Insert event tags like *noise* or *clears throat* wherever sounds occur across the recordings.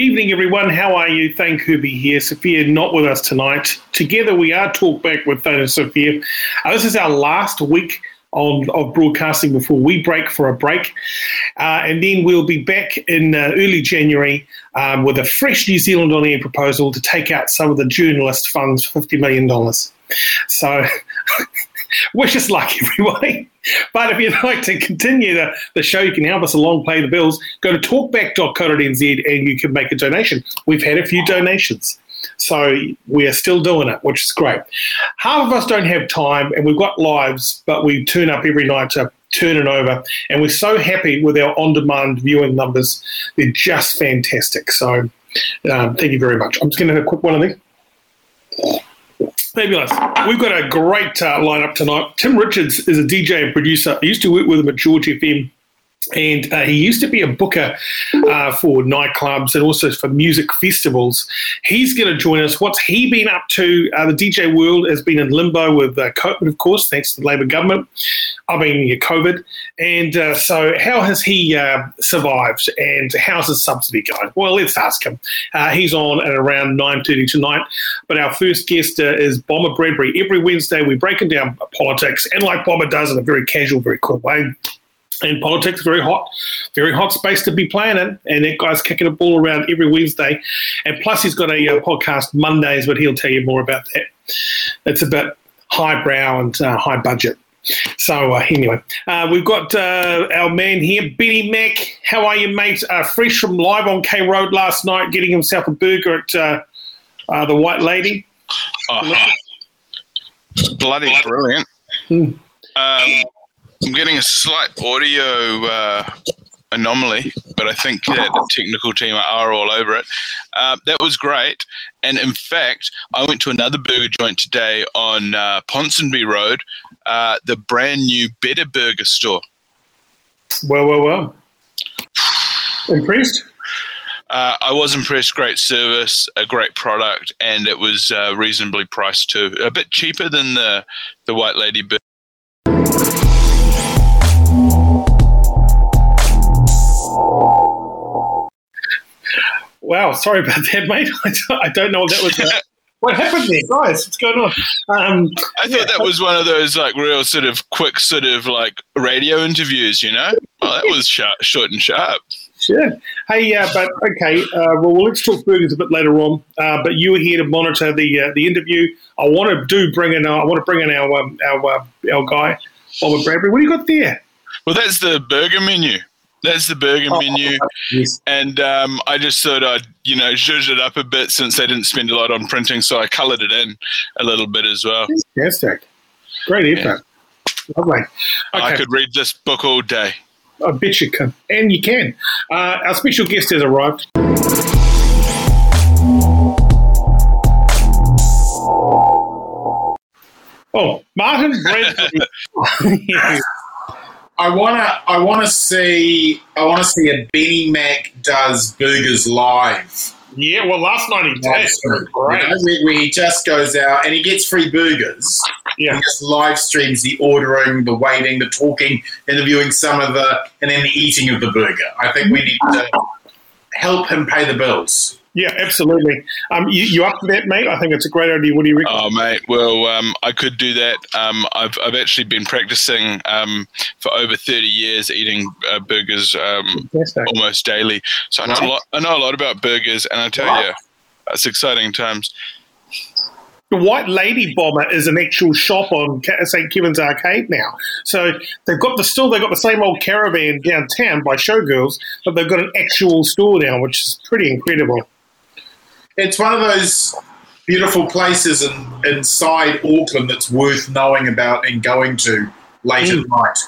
Evening, everyone. How are you? Thane Kirby here. Sophia not with us tonight. Together, we are talk back with Thane and Sophia. Uh, this is our last week on, of broadcasting before we break for a break. Uh, and then we'll be back in uh, early January um, with a fresh New Zealand on air proposal to take out some of the journalist funds $50 million. So, wish us luck, *laughs* everybody. But if you'd like to continue the, the show, you can help us along, pay the bills. Go to talkback.co.nz and you can make a donation. We've had a few donations. So we are still doing it, which is great. Half of us don't have time and we've got lives, but we turn up every night to turn it over. And we're so happy with our on demand viewing numbers. They're just fantastic. So um, thank you very much. I'm just going to have a quick one of these. Fabulous. We've got a great uh, lineup tonight. Tim Richards is a DJ and producer. I used to work with him at George FM and uh, he used to be a booker uh, for nightclubs and also for music festivals. He's going to join us. What's he been up to? Uh, the DJ world has been in limbo with uh, COVID, of course, thanks to the Labor government. I mean, COVID. And uh, so, how has he uh, survived and how's his subsidy going? Well, let's ask him. he's on at around 9.30 tonight. But our first guest is Bomber Bradbury. Every Wednesday, we're breaking down politics, and like Bomber does in a very casual, very cool way and politics very hot, very hot space to be playing in. And that guy's kicking a ball around every Wednesday. And plus, he's got a uh, podcast Mondays, but he'll tell you more about that. It's a bit highbrow and uh, high budget. So uh, anyway, uh, we've got uh, our man here, Benny Mack. How are you, mate? Uh, fresh from live on K Road last night, getting himself a burger at the White Lady. Oh, bloody brilliant. Hmm. Um, I'm getting a slight audio uh, anomaly, but I think the technical team are all over it. Uh, that was great. And in fact, I went to another burger joint today on uh, Ponsonby Road, uh, the brand new Better Burger store. Well, well, well. Impressed? Uh, I was impressed. Great service, a great product, and it was uh, reasonably priced too. A bit cheaper than the the White Lady burger. Wow, sorry about that, mate. *laughs* I don't know what that was. *laughs* what happened there, guys? What's going on? Um, I thought yeah. that was one of those like real sort of quick sort of like radio interviews. You know, well, that was sharp, short and sharp. Sure. Hey, uh, but okay. Uh, well, let's talk burgers a bit later on. Uh, but you were here to monitor the uh, the interview. I want to do bring in. I want to bring in our um, our uh, our guy, Robert Bradbury. What do you got there? Well, that's the burger menu. That's the burger oh, menu, yes. and um, I just thought I'd you know zhuzh it up a bit since they didn't spend a lot on printing, so I coloured it in a little bit as well. Fantastic, great effort, yeah. lovely. Okay. I could read this book all day. I bet you can, and you can. Uh, our special guest has arrived. Oh, Martyn Bradbury. *laughs* *laughs* I wanna I wanna see I wanna see a Benny Mack does burgers live. Yeah, well, last night he did. Great. You know, where, where, he just goes out and he gets free burgers. Yeah. He just live streams the ordering, the waiting, the talking, interviewing some of the, and then the eating of the burger. I think we need to help him pay the bills. Yeah, absolutely. Um, you, you up for that, mate? I think it's a great idea. What do you reckon? Oh, mate. Well, um, I could do that. Um, I've, I've actually been practicing um, for over 30 years eating uh, burgers um, almost daily. So I know, a lot, I know a lot about burgers, and I tell wow. you, it's exciting times. The White Lady Bomber is an actual shop on St. Kevin's Arcade now. So they've got the still they've got the same old caravan downtown by Showgirls, but they've got an actual store now, which is pretty incredible it's one of those beautiful places in, inside Auckland that's worth knowing about and going to late mm. at night.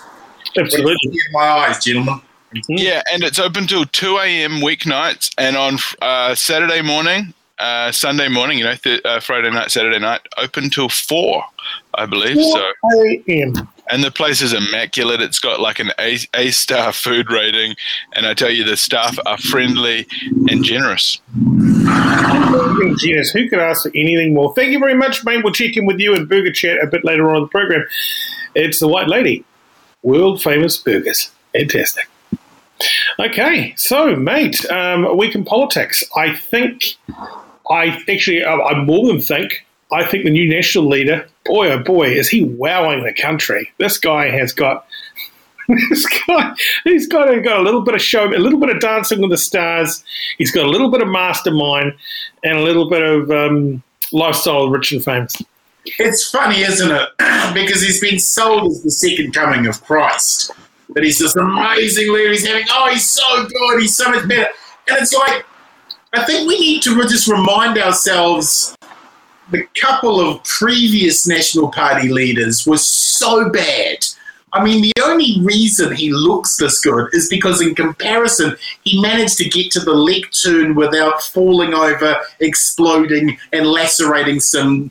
Absolutely. In my eyes, gentlemen. Mm-hmm. Yeah, and it's open till 2 a.m. weeknights, and on uh, Saturday morning, uh, Sunday morning, you know, th- uh, Friday night, Saturday night, open till 4, I believe. 4 so a.m. And the place is immaculate. It's got like an A, A star food rating, and I tell you, the staff are friendly and generous. Yes, who could ask for anything more? Thank you very much, mate. We'll check in with you in Burger Chat a bit later on in the program. It's the White Lady, world famous burgers. Fantastic. Okay, so mate, um, a week in politics. I think, I actually, I, I more than think, I think the new national leader, boy oh boy, is he wowing the country. This guy has got *laughs* this guy, he's got, got a little bit of show, a little bit of dancing with the stars. He's got a little bit of mastermind and a little bit of um, lifestyle rich and famous. It's funny, isn't it? *clears throat* because he's been sold as the second coming of Christ. That he's this amazing leader. He's having, oh, he's so good. He's so much better. And it's like, I think we need to just remind ourselves the couple of previous National Party leaders were so bad I mean, the only reason he looks this good is because, in comparison, he managed to get to the lectern without falling over, exploding, and lacerating some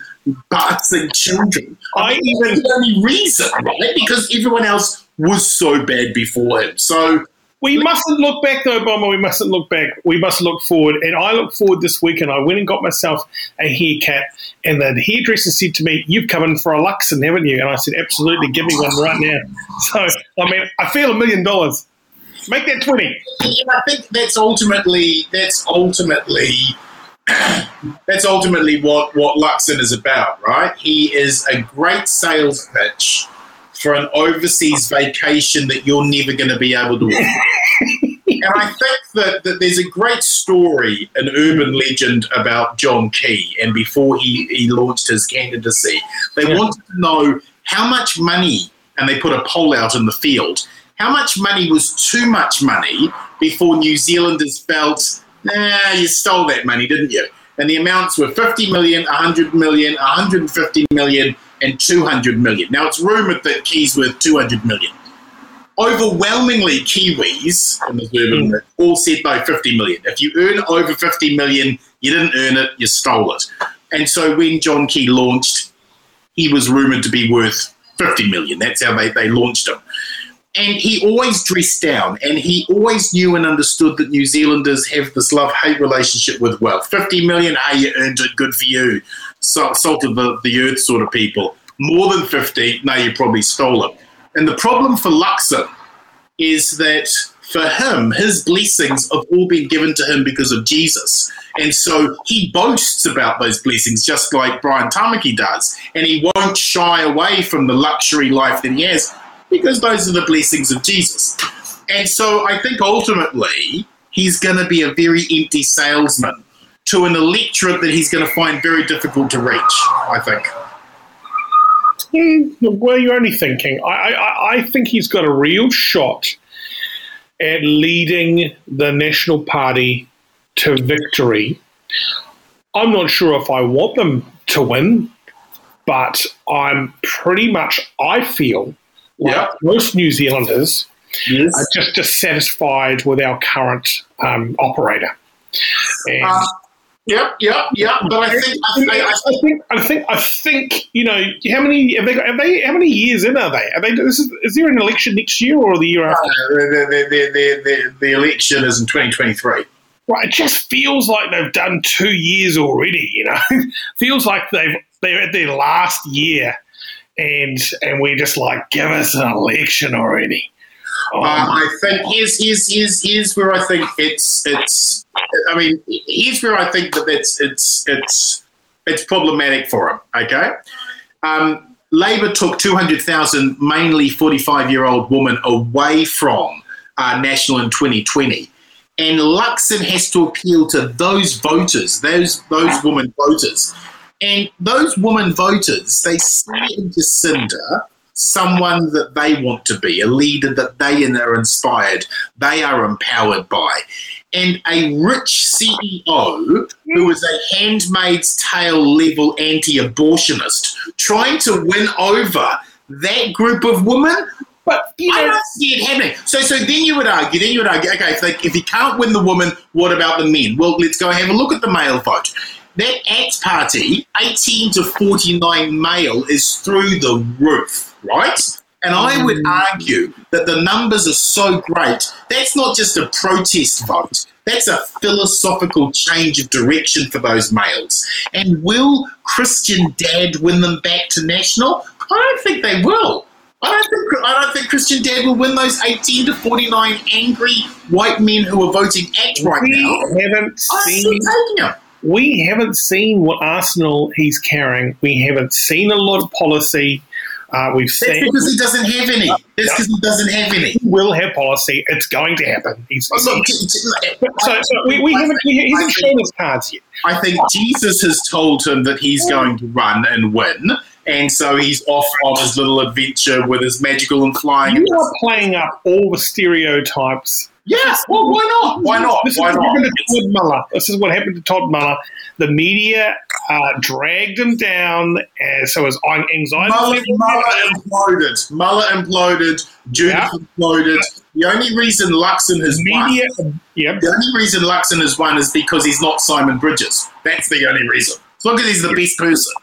bats and children. I, I even the only reason, right? Because everyone else was so bad before him. So we mustn't look back, though, Bomber. We mustn't look back. We must look forward. And I look forward this week, and I went and got myself a haircut, and the hairdresser said to me, "You've come in for a Luxon, haven't you?" And I said, "Absolutely, give me one right now." *laughs* So, I mean, I feel a million dollars. Make that twenty. I think that's ultimately that's ultimately *clears throat* that's ultimately what what Luxon is about, right? He is a great sales pitch for an overseas vacation that you're never going to be able to afford. *laughs* and I think that, that there's a great story, an urban legend about John Key, and before he, he launched his candidacy, they yeah. wanted to know how much money, and they put a poll out in the field, how much money was too much money before New Zealanders felt, nah, you stole that money, didn't you? And the amounts were 50 million, 100 million, 150 million, and 200 million. Now, it's rumored that Key's worth 200 million. Overwhelmingly, Kiwis in the urban mm. all said no 50 million. If you earn over 50 million, you didn't earn it, you stole it. And so when John Key launched, he was rumored to be worth 50 million. That's how they, they launched him. And he always dressed down, and he always knew and understood that New Zealanders have this love hate relationship with wealth. 50 million, ah, you earned it, good for you salt of the, the earth sort of people. More than 50, no, you probably stole it. And the problem for Luxon is that for him, his blessings have all been given to him because of Jesus. And so he boasts about those blessings, just like Brian Tamaki does. And he won't shy away from the luxury life that he has because those are the blessings of Jesus. And so I think ultimately he's going to be a very empty salesman to an electorate that he's going to find very difficult to reach, I think. Mm, well, you're only thinking. I, I, I think he's got a real shot at leading the National Party to victory. I'm not sure if I want them to win, but I'm pretty much, I feel like yep. most New Zealanders yes. are just dissatisfied with our current um, operator. And uh, Yep, yep, yep. But I think I, I, I, think I think I think you know how many have they got, have they how many years in are they? Are they this is, is there an election next year or the year after? the, the, the, the, the election is in twenty twenty three. Right, it just feels like they've done two years already. You know, *laughs* feels like they've they're at their last year, and and we're just like give us an election already. Um, I think here's, here's, here's, here's where I think it's it's. I mean, here's where I think that it's it's it's it's problematic for him. Okay, um, Labor took two hundred thousand, mainly forty-five year old women away from uh, National in twenty twenty. And Luxon has to appeal to those voters, those those women voters, and those women voters. They see in Jacinda someone that they want to be, a leader that they are inspired, they are empowered by. And a rich CEO who is a handmaid's tale level anti abortionist trying to win over that group of women. But you know, I don't see it happening. So, so then you would argue, then you would argue, okay, if, they, if you can't win the woman, what about the men? Well, let's go have a look at the male vote that ACT party, 18 to 49 male, is through the roof, right? And I would mm. argue that the numbers are so great, that's not just a protest vote. That's a philosophical change of direction for those males. And will Christian Dad win them back to national? I don't think they will. I don't think I don't think Christian Dad will win those 18 to 49 angry white men who are voting ACT right we now. haven't I'm seen still taking him. We haven't seen what Arsenal he's carrying. We haven't seen a lot of policy. Uh, we've That's seen because he doesn't have any. That's because he doesn't have any. he will have policy. It's going to happen. He's, Look, so, so we, we haven't, he I hasn't shown his cards yet. I think Jesus has told him that he's going to run and win, and so he's off on his little adventure with his magical and flying. You are playing up all the stereotypes. Yeah, well, why not? Why not? This is Why what not? happened to Todd Muller. This is what happened to Todd Muller. The media uh, dragged him down, uh, so his anxiety Muller, level Muller imploded. Muller imploded. Judith Yeah. imploded. The only reason Luxon has won. media. Yeah, The only reason Luxon has won is because he's not Simon Bridges. That's the only reason. It's not because he's the best person.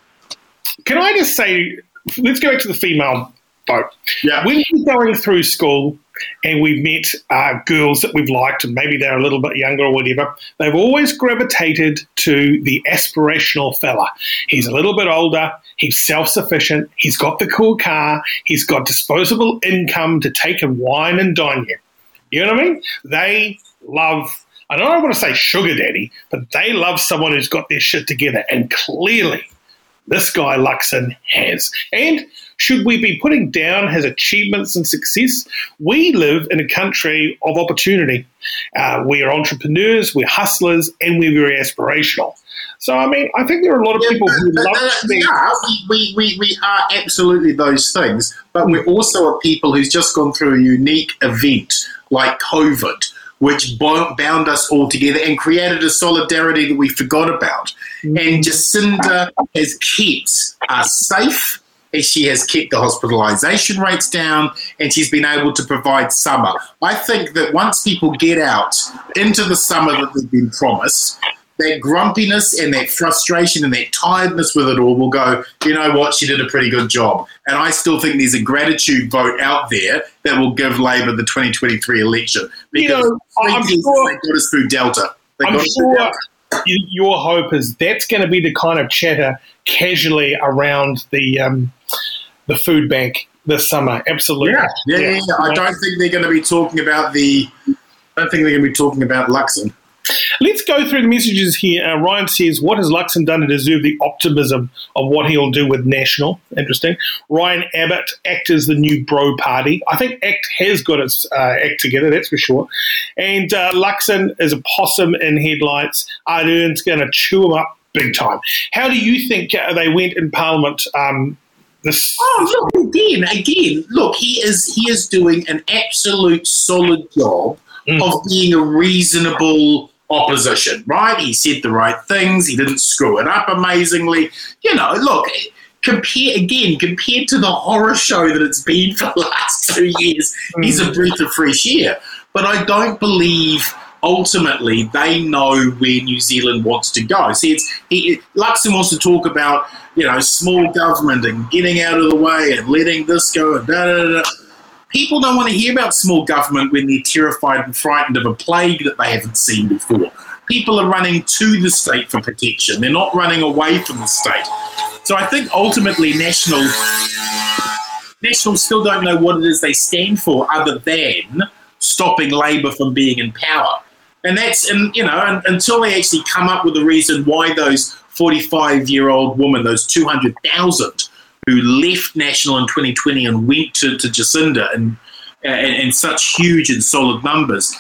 Can I just say, let's go back to the female vote. Yeah. When we're going through school and we've met uh, girls that we've liked, and maybe they're a little bit younger or whatever, they've always gravitated to the aspirational fella. He's a little bit older, he's self sufficient, he's got the cool car, he's got disposable income to take and wine and dine you. You know what I mean? They love. I don't want to say sugar daddy, but they love someone who's got their shit together. And clearly, this guy Luxon has. And should we be putting down his achievements and success? We live in a country of opportunity. Uh, we are entrepreneurs, we're hustlers, and we're very aspirational. So, I mean, I think there are a lot of Yeah, people who but- love but, to be. yeah, we, we, we, we are absolutely those things, but we're also a people who's just gone through a unique event like COVID, which bound us all together and created a solidarity that we forgot about. And Jacinda has kept us safe. as She has kept the hospitalisation rates down and she's been able to provide summer. I think that once people get out into the summer that they've been promised, that grumpiness and that frustration and that tiredness with it all will go, you know what, she did a pretty good job. And I still think there's a gratitude vote out there that will give Labor the 2023 election. You Because know, I'm sure- they got us through Delta. They I'm sure Delta. Your hope is that's going to be the kind of chatter casually around the um, the food bank this summer. Absolutely. Yeah, yeah, yeah, yeah. I don't think they're going to be talking about the. I don't think they're going to be talking about Luxon. Let's go through the messages here. Uh, Ryan says, What has Luxon done to deserve the optimism of what he'll do with National? Interesting. Ryan Abbott, ACT is the new bro party. I think ACT has got its uh, act together, that's for sure. And uh, Luxon is a possum in headlights. Ardern's going to chew him up big time. How do you think uh, they went in Parliament um, this? Oh, look again, again. Look, he is he is doing an absolute solid job Mm. of being a reasonable opposition. Right? He said the right things. He didn't screw it up amazingly. You know, look. Compare again, compared to the horror show that it's been *laughs* for the last two years, he's a hmm. breath of fresh air. But I don't believe ultimately they know where New Zealand wants to go. See, it's he, Luxon wants to talk about you know small government and getting out of the way and letting this go and da da da. People don't want to hear about small government when they're terrified and frightened of a plague that they haven't seen before. People are running to the state for protection. They're not running away from the state. So I think ultimately national nationals still don't know what it is they stand for other than stopping Labor from being in power. And that's, and you know, un until they actually come up with a reason why those 45 year old women, those 200,000 who left National in 2020 and went to, to Jacinda in, in, in such huge and solid numbers,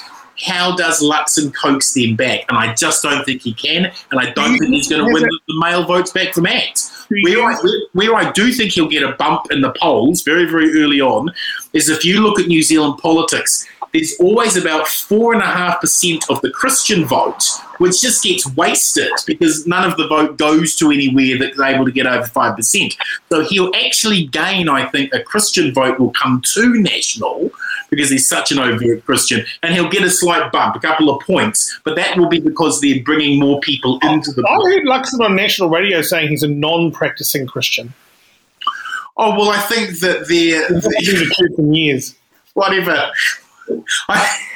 how does Luxon coax them back? And I just don't think he can. And I don't think he's going to win the, the male votes back from ACT. Where where I do think he'll get a bump in the polls very, very early on is if you look at New Zealand politics, there's always about four and a half percent of the Christian vote, which just gets wasted because none of the vote goes to anywhere that they're able to get over five percent. So he'll actually gain, I think, a Christian vote will come to national because he's such an overt Christian, and he'll get a slight bump, a couple of points, but that will be because they're bringing more people into the. I heard Luxon on national radio saying he's a non practicing Christian. Oh well, I think that they're, He's the church in years. whatever. I,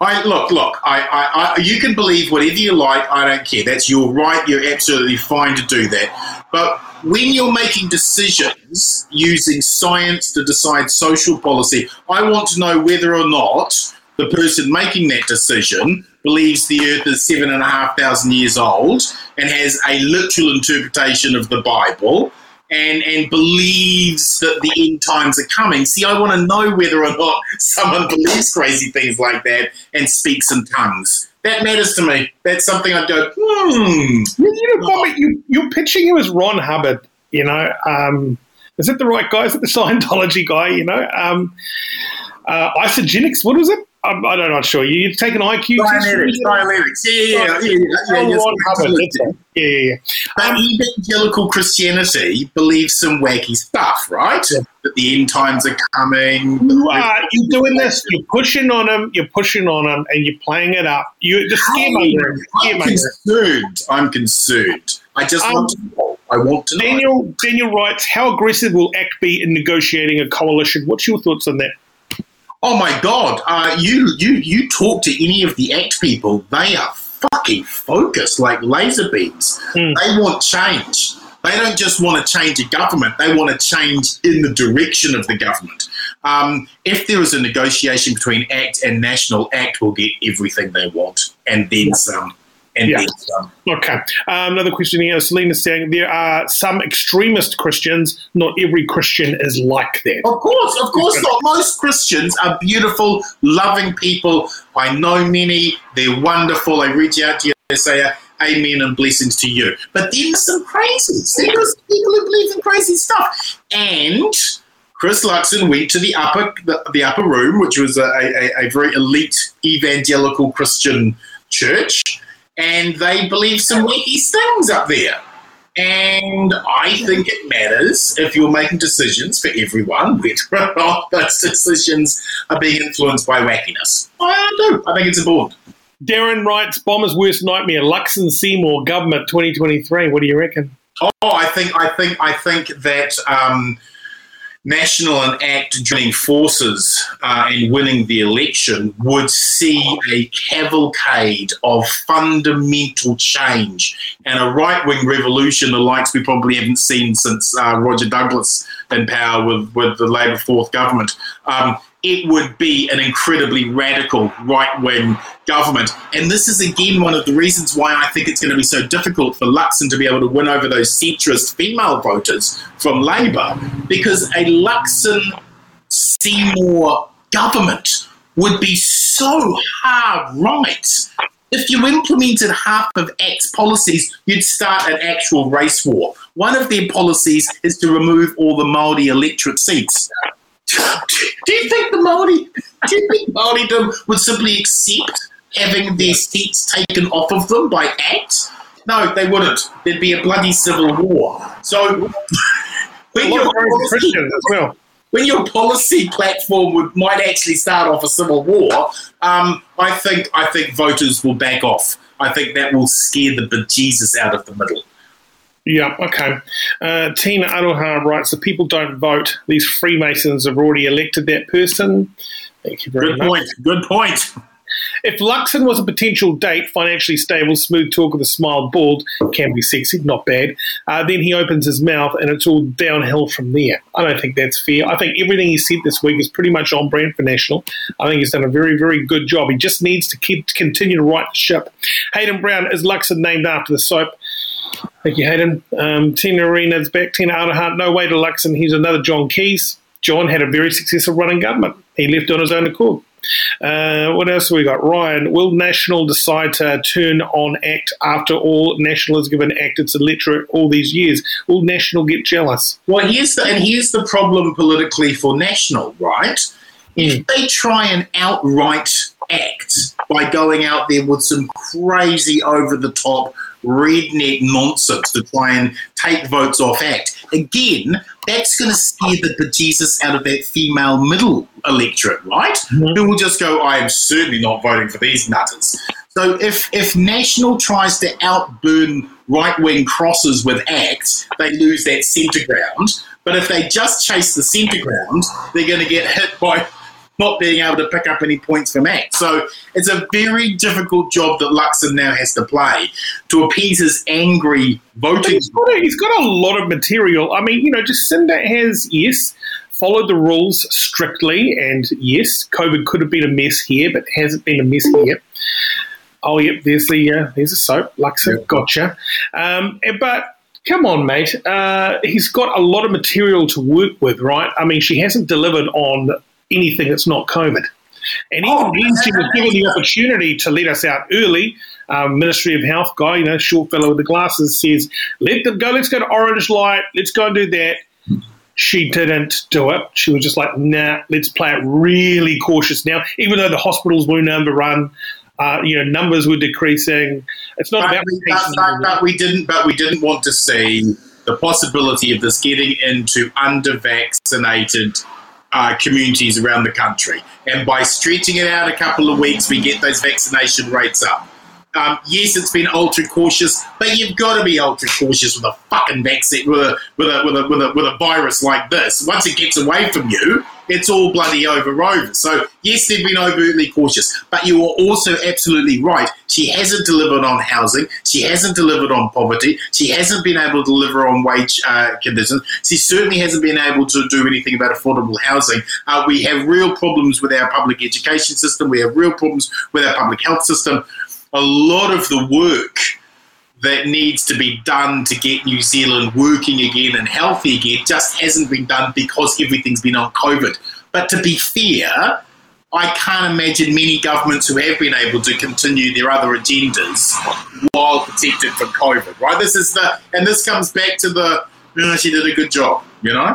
I look, look. I, I, I, you can believe whatever you like. I don't care. That's your right. You're absolutely fine to do that. But when you're making decisions using science to decide social policy, I want to know whether or not the person making that decision believes the earth is seven and a half thousand years old and has a literal interpretation of the Bible and, and believes that the end times are coming. See, I want to know whether or not someone believes crazy things like that and speaks in tongues. That matters to me. That's something I'd go, hmm. You know, Bobby, you, you're pitching him as Ron Hubbard, you know. Um, is it the right guy? Is it the *laughs* Scientology guy, you know? Um, uh, Isagenix, what was it? I'm, I don't know. Sure, you take an IQ Dianetics. Yeah, yeah, yeah, yeah, yeah, yeah, yeah, yeah. But evangelical Christianity believes some wacky stuff, right? That the end times are coming. Uh, you're doing this. You're pushing on them. You're pushing on them, and you're playing it up. You the scaremongering. I'm concerned. I'm concerned. I just um, want to know. I want to Daniel, know. Daniel writes, "How aggressive will ACT be in negotiating a coalition?" What's your thoughts on that? Oh my God! Uh, you you you talk to any of the ACT people, they are fucking focused like laser beams. Mm. They want change. They don't just want to change a government; they want to change in the direction of the government. Um, if there is a negotiation between ACT and National, ACT will get everything they want and then some and yeah. Okay. Um, another question here. Selena's saying there are some extremist Christians. Not every Christian is like that. Of course, of course not. Most Christians are beautiful, loving people. I know many. They're wonderful. They reach out to you. They say, Amen and blessings to you. But then there's some crazies. There's people who believe in crazy stuff. And Chris Luxon went to the upper the, the upper room, which was a, a, a very elite evangelical Christian church and they believe some wacky things up there. And I think it matters if you're making decisions for everyone, *laughs* whether or not those decisions are being influenced by wackiness. I do. I think it's important. Darren writes, Bomber's worst nightmare, Luxon Seymour government 2023. What do you reckon? Oh, I think I think I think that um, National and ACT joining forces uh, and winning the election would see a cavalcade of fundamental change and a right wing revolution, the likes we probably haven't seen since uh, Roger Douglas in power with, with the Labour Fourth government. Um, it would be an incredibly radical right wing government. And this is again one of the reasons why I think it's going to be so difficult for Luxon to be able to win over those centrist female voters from Labour, because a Luxon Seymour government would be so hard right. If you implemented half of ACT's policies, you'd start an actual race war. One of their policies is to remove all the Māori electorate seats do you think the Māori, do you think Māoridom would simply accept having their seats taken off of them by ACT? No, they wouldn't. There'd be a bloody civil war. So when your, policy, well. when your policy platform would might actually start off a civil war, um, I think I think voters will back off. I think that will scare the bejesus out of the middle. Yeah, okay. Uh, Tina Aroha writes, the people don't vote. These Freemasons have already elected that person. Thank you very much. Good much. point. Good point. If Luxon was a potential date, financially stable, smooth talk with a smile, bald, can be sexy, not bad, uh, then he opens his mouth and it's all downhill from there. I don't think that's fair. I think everything he said this week is pretty much on brand for National. I think he's done a very, very good job. He just needs to keep continue to right the ship. Hayden Brown is Luxon named after the soap. Thank you, Hayden. Um, Tina Arena's back. Tina Arahart, no way to Luxon. He's another John Keys. John had a very successful run in government. He left on his own accord. Uh, what else have we got? Ryan, will National decide to turn on ACT after all National has given ACT its electorate all these years? Will National get jealous? Well, here's the, and here's the problem politically for National, right? Mm. If they try and outright act by going out there with some crazy over the top redneck nonsense to try and take votes off ACT. Again, that's going to scare the bejesus out of that female middle electorate, right? Mm-hmm. Who will just go, I am certainly not voting for these nutters. So if, if National tries to outburn right wing crosses with ACT, they lose that centre ground. But if they just chase the centre ground, they're going to get hit by not being able to pick up any points from ACT. So it's a very difficult job that Luxon now has to play to appease his angry voting. He's got, a, he's got a lot of material. I mean, you know, Jacinda has, yes, followed the rules strictly, and yes, COVID could have been a mess here, but hasn't been a mess here. Oh, yep, there's the uh, there's a soap, Luxon, gotcha. Um, but come on, mate. Uh, he's got a lot of material to work with, right? I mean, she hasn't delivered on anything that's not COVID. And even oh, when she was given the opportunity to let us out early, um, Ministry of Health guy, you know, short fellow with the glasses, says, let them go, let's go to orange light, let's go and do that. She didn't do it. She was just like, nah, let's play it really cautious now, even though the hospitals were overrun. Uh, you know, numbers were decreasing. It's not but about. We, but, but, but we didn't. But we didn't want to see the possibility of this getting into under-vaccinated uh, communities around the country. And by stretching it out a couple of weeks, we get those vaccination rates up. Um, yes, it's been ultra cautious, but you've got to be ultra cautious with a fucking vaccine, with a, with a, with a, with a, with a virus like this. Once it gets away from you, it's all bloody over. So, yes, they've been overtly cautious, but you are also absolutely right. She hasn't delivered on housing. She hasn't delivered on poverty. She hasn't been able to deliver on wage uh, conditions. She certainly hasn't been able to do anything about affordable housing. Uh, we have real problems with our public education system. We have real problems with our public health system a lot of the work that needs to be done to get New Zealand working again and healthy again just hasn't been done because everything's been on COVID. But to be fair, I can't imagine many governments who have been able to continue their other agendas while protected from COVID, right? This is the, and this comes back to the, you know, she did a good job, you know?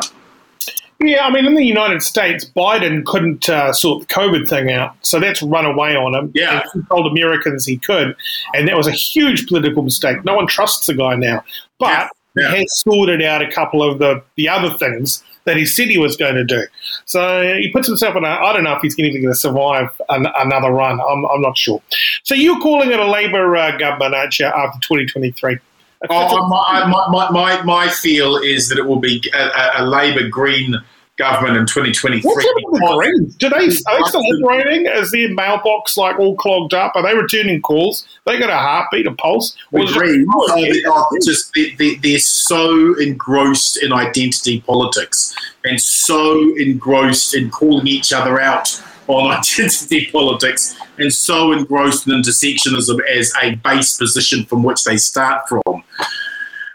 Yeah, I mean, in the United States, Biden couldn't uh, sort the COVID thing out, so that's run away on him. Yeah, he told Americans he could, and that was a huge political mistake. No one trusts the guy now, but. Yeah. he has sorted out a couple of the the other things that he said he was going to do. So he puts himself in a. I don't know if he's even going to survive an, another run. I'm, I'm not sure. So you're calling it a Labor uh, government, aren't you, after 2023? Oh, my, my, my, my feel is that it will be a, a Labor Green government in 2023. What's up with the Greens? Do they, are they still operating? Is their mailbox like all clogged up? Are they returning calls? They got a heartbeat, a pulse? The Greens, oh, they are just, they, they're so engrossed in identity politics and so engrossed in calling each other out on *laughs* identity politics and so engrossed in intersectionism as a base position from which they start from.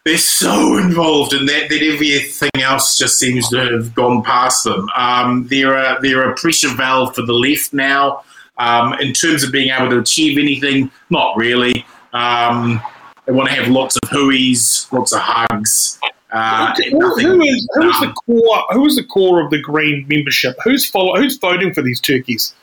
They're so involved in that that everything else just seems to have gone past them. Um, they're, a, they're a pressure valve for the left now. Um, in terms of being able to achieve anything, not really. Um, they want to have lots of hooies, lots of hugs. Uh, who, who is who is the core? Who is the core of the Green membership? Who's follow, Who's voting for these turkeys?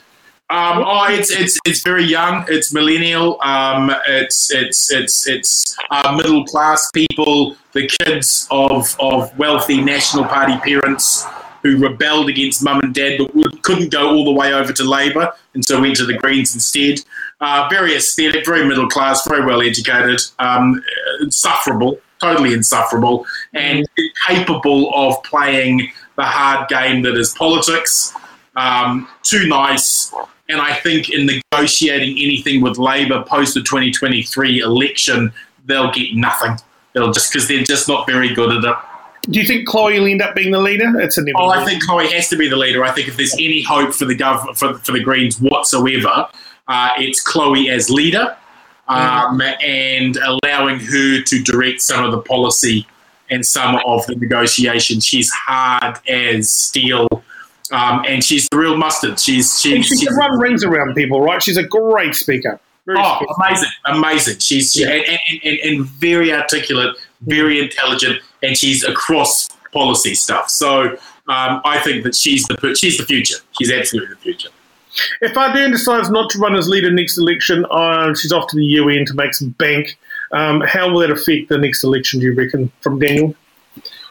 Um, oh, it's it's it's very young. It's millennial. Um, it's it's it's it's uh, middle class people, the kids of of wealthy National Party parents who rebelled against mum and dad, but couldn't go all the way over to Labor, and so went to the Greens instead. Uh, very aesthetic, very middle class, very well educated, um, insufferable, totally insufferable, and capable of playing the hard game that is politics. Um, too nice, and I think in negotiating anything with Labor post the 2023 election, they'll get nothing. They'll just because they're just not very good at it. Do you think Chloe will end up being the leader? It's a oh, I think Chloe has to be the leader. I think if there's any hope for the gov for, for the Greens whatsoever, uh, it's Chloe as leader um, mm. and allowing her to direct some of the policy and some of the negotiations. She's hard as steel um, and she's the real mustard. She's she's, she can run rings around people, right? She's a great speaker. Very oh, speaker. amazing, amazing. She's yeah. and, and, and, and, very articulate, very intelligent, and she's across policy stuff. So um, I think that she's the she's the future. She's absolutely the future. If Ardern decides not to run as leader next election, uh, she's off to the UN to make some bank. Um, how will that affect the next election? Do you reckon, from Daniel?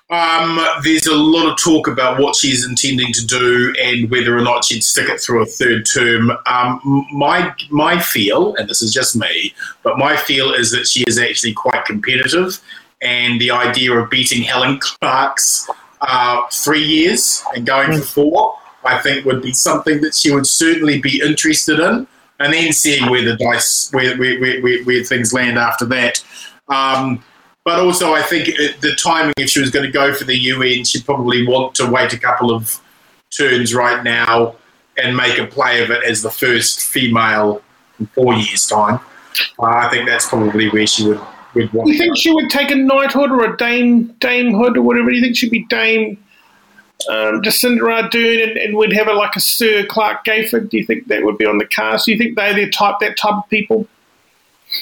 Um, there's a lot of talk about what she's intending to do and whether or not she'd stick it through a third term. Um, my my feel, and this is just me, but my feel is that she is actually quite competitive, and the idea of beating Helen Clark's uh, three years and going for four I think would be something that she would certainly be interested in, and then seeing where the dice, where where, where, where things land after that. Um, but also, I think the timing, if she was going to go for the UN, she'd probably want to wait a couple of turns right now and make a play of it as the first female in four years' time. Uh, I think that's probably where she would, would want. You think she would take a knighthood or a dame damehood or whatever? Do you think she'd be Dame um, Jacinda Ardern and, and we'd have a, like a Sir Clark Gayford? Do you think that would be on the cards? Do you think they're the type that type of people?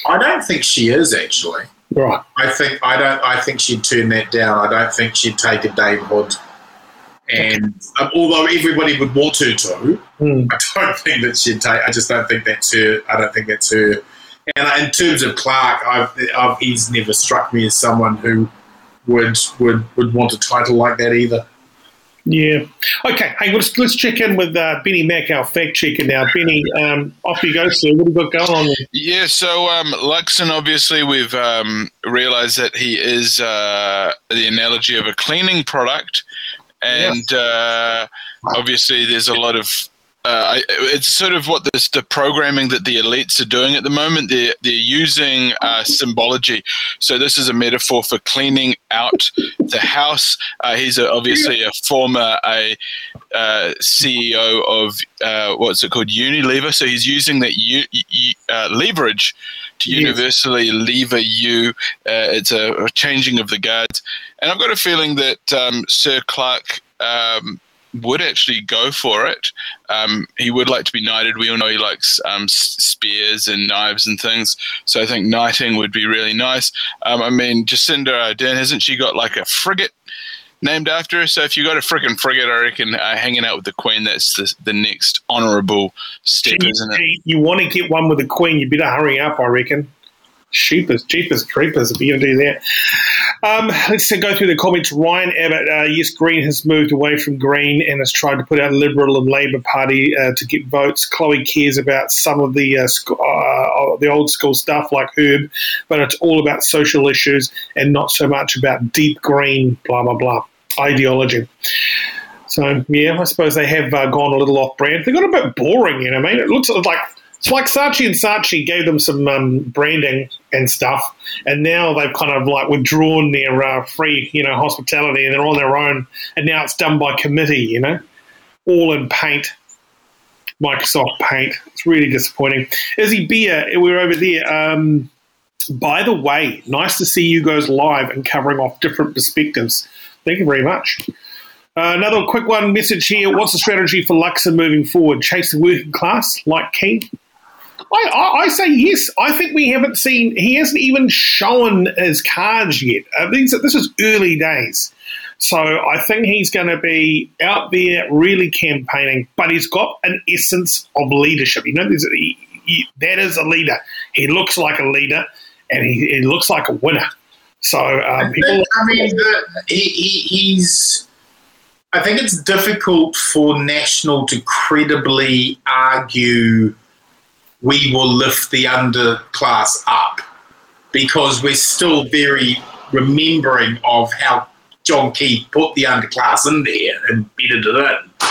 I don't think she is actually. Right. I think I don't. I think she'd turn that down. I don't think she'd take a damehood. And um, although everybody would want her to, mm. I don't *laughs* think that she'd take. I just don't think that's her. I don't think that's her. And in terms of Clark, I've, I've, he's never struck me as someone who would would would want a title like that either. Yeah. Okay. Hey, let's let's check in with uh, Benny Mack, our fact checker now. Benny, um, off you go, sir. What have you got going on there? Yeah. So um, Luxon, obviously, we've um, realised that he is uh, the analogy of a cleaning product, and yeah. uh, obviously, there's a lot of uh, it's sort of what this, the programming that the elites are doing at the moment. They're, they're using uh, symbology. So this is a metaphor for cleaning out the house. Uh, he's a, obviously a former a uh, CEO of uh, what's it called Unilever. So he's using that u- u- uh, leverage to yes. universally lever you. it's a, a, changing of the guards, and I've got a feeling that um, Sir Clark. Um, would actually go for it. Um, he would like to be knighted. We all know he likes um, spears and knives and things. So I think knighting would be really nice. Um, I mean, Jacinda Ardern, hasn't she got like a frigate named after her? So if you got a freaking frigate, I reckon uh, hanging out with the Queen, that's the, the next honourable step, isn't it? You want to get one with the Queen, you better hurry up, I reckon. Sheepers, jeepers, creepers, if you're do that. Um, let's go through the comments. Ryan Abbott, uh, yes, Green has moved away from Green and has tried to put out Liberal and Labor Party uh, to get votes. Chloe cares about some of the uh, sc- uh, the old school stuff like Herb, but it's all about social issues and not so much about deep green, blah, blah, blah, ideology. So, yeah, I suppose they have uh, gone a little off brand. They got a bit boring, you know. I mean, it looks like it's like Saatchi and Saatchi gave them some um, branding and stuff, and now they've kind of like withdrawn their uh, free, you know, hospitality, and they're on their own. And now it's done by committee, you know, all in Paint, Microsoft Paint. It's really disappointing. Izzy Beer, we're over there. Um, by the way, nice to see you guys live and covering off different perspectives. Thank you very much. Uh, another quick one message here. What's the strategy for Luxon moving forward? Chase the working class like King? I, I, I, say yes. I think we haven't seen. He hasn't even shown his cards yet. Uh, these, this is early days, so I think he's going to be out there really campaigning. But he's got an essence of leadership. You know, he, he, that is a leader. He looks like a leader, and he, he looks like a winner. So um, people. I mean, the, he, he's. I think it's difficult for National to credibly argue we will lift the underclass up because we're still very remembering of how John Key put the underclass in there and bedded it in.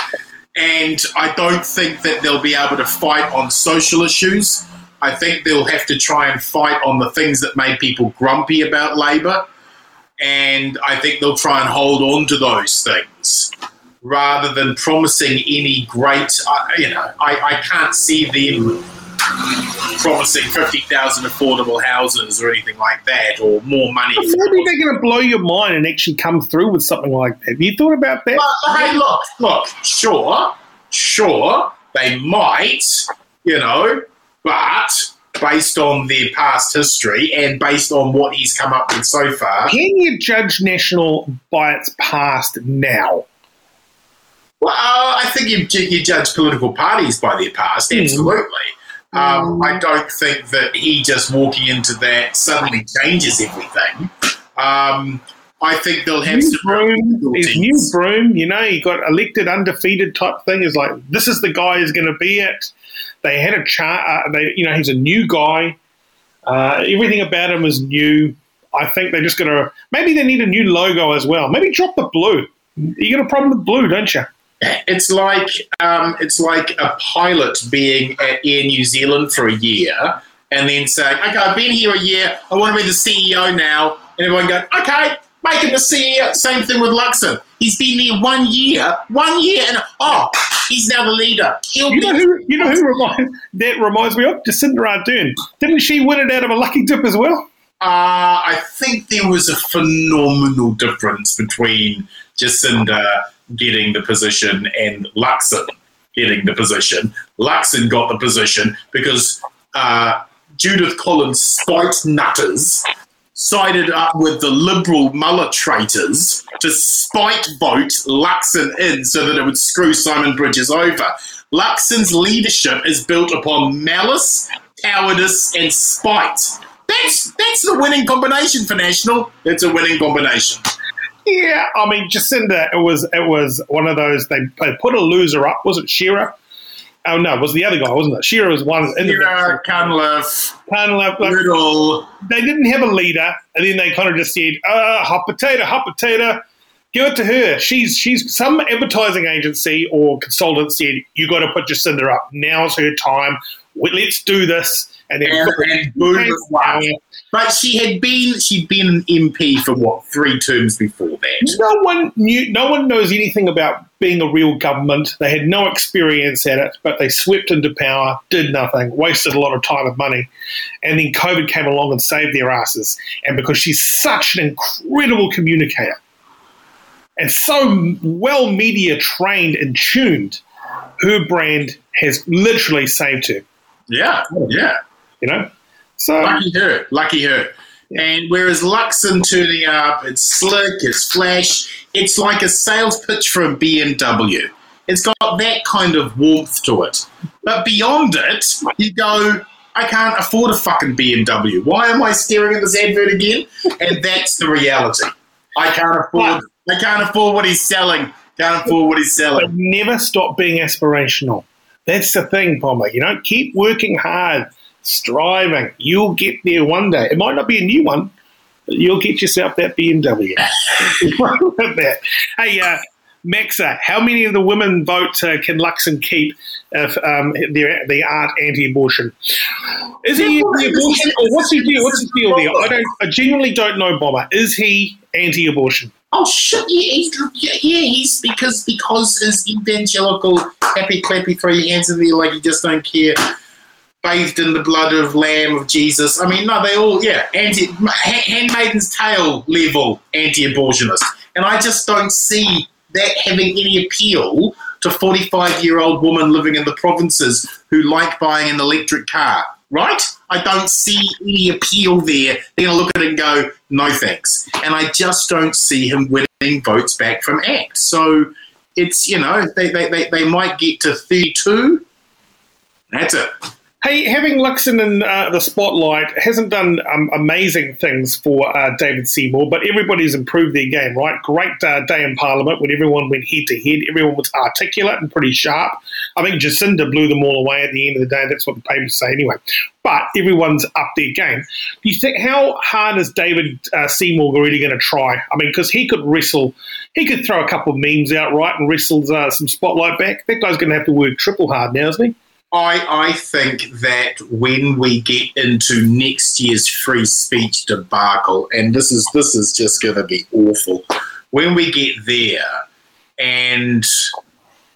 And I don't think that they'll be able to fight on social issues. I think they'll have to try and fight on the things that made people grumpy about Labour. And I think they'll try and hold on to those things rather than promising any great, uh, you know, I, I can't see them promising 50,000 affordable houses or anything like that, or more money. Maybe they're going to blow your mind and actually come through with something like that. Have you thought about that? Well, hey, look, look, sure, sure, they might, you know, but based on their past history and based on what he's come up with so far. Can you judge National by its past now? Well, I think you, you judge political parties by their past, hmm. absolutely. Mm. Um, I don't think that he just walking into that suddenly changes everything. Um, I think they'll have new some broom, his new broom. You know, he got elected undefeated type thing. Is like this is the guy who's going to be it. They had a chart. Uh, they, you know, he's a new guy. Uh, everything about him is new. I think they're just going to maybe they need a new logo as well. Maybe drop the blue. You got a problem with blue, don't you? It's like um, it's like a pilot being at Air New Zealand for a year and then saying, "Okay, I've been here a year. I want to be the CEO now," and everyone going, "Okay, make him the CEO." Same thing with Luxon. He's been there one year, one year, and oh, he's now the leader. He'll you know who? You know who that reminds me of Jacinda Ardern. Didn't she win it out of a lucky dip as well? Uh, I think there was a phenomenal difference between Jacinda getting the position and Luxon getting the position. Luxon got the position because uh, Judith Collins spite nutters sided up with the liberal mullet traitors to spite vote Luxon in so that it would screw Simon Bridges over. Luxon's leadership is built upon malice, cowardice, and spite. That's that's the winning combination for National. It's a winning combination. Yeah, I mean Jacinda, it was it was one of those they, they put a loser up. Was it Shearer? Oh no, it was the other guy, wasn't it? Shearer was one. Shearer, Cunliffe, Cunliffe, like, Little. They didn't have a leader, and then they kind of just said, uh, "Hot potato, hot potato." Give it to her. She's she's some advertising agency or consultant said you got to put Jacinda up. Now's her time. Let's do this and then and, and But she had been she'd been an MP for what three terms before that. No one knew. No one knows anything about being a real government. They had no experience at it, but they swept into power, did nothing, wasted a lot of time and money, and then COVID came along and saved their asses. And because she's such an incredible communicator and so well media trained and tuned, her brand has literally saved her. Yeah, yeah you know. So lucky her, lucky her. And whereas Luxon turning up, it's slick, it's flash, it's like a sales pitch for a BMW. It's got that kind of warmth to it. But beyond it, you go, I can't afford a fucking BMW. Why am I staring at this advert again? And that's the reality. I can't afford. I can't afford what he's selling. Can't afford what he's selling. But never stop being aspirational. That's the thing, Bomber. You know, keep working hard striving. You'll get there one day. It might not be a new one, but you'll get yourself that BMW. that. *laughs* *laughs* Hey, uh, Maxa, how many of the women vote uh, can Luxon keep if um, they're, they aren't anti-abortion? Is he anti-abortion, or what's he deal? What's his deal there? I don't. I genuinely don't know, Bomber. Is he anti-abortion? Oh shit! Yeah, he's, yeah, he's because because his evangelical happy clappy throw your hands in the air like you just don't care bathed in the blood of Lamb of Jesus. I mean, no, they all, yeah, anti Handmaiden's Tale level anti-abortionist, and I just don't see that having any appeal to 45 year old woman living in the provinces who like buying an electric car. Right? I don't see any appeal there. They're going to look at it and go, no thanks. And I just don't see him winning votes back from ACT. So it's, you know, they, they, they, they might get to 32. That's it. Hey, having Luxon in uh, the spotlight hasn't done um, amazing things for uh, David Seymour, but everybody's improved their game, right? Great uh, day in Parliament when everyone went head to head. Everyone was articulate and pretty sharp. I think Jacinda blew them all away at the end of the day. That's what the papers say anyway. But everyone's up their game. You think how hard is David uh, Seymour really going to try? I mean, because he could wrestle, he could throw a couple of memes out, right, and wrestle uh, some spotlight back. That guy's going to have to work triple hard now, isn't he? I, I think that when we get into next year's free speech debacle, and this is this is just going to be awful, when we get there, and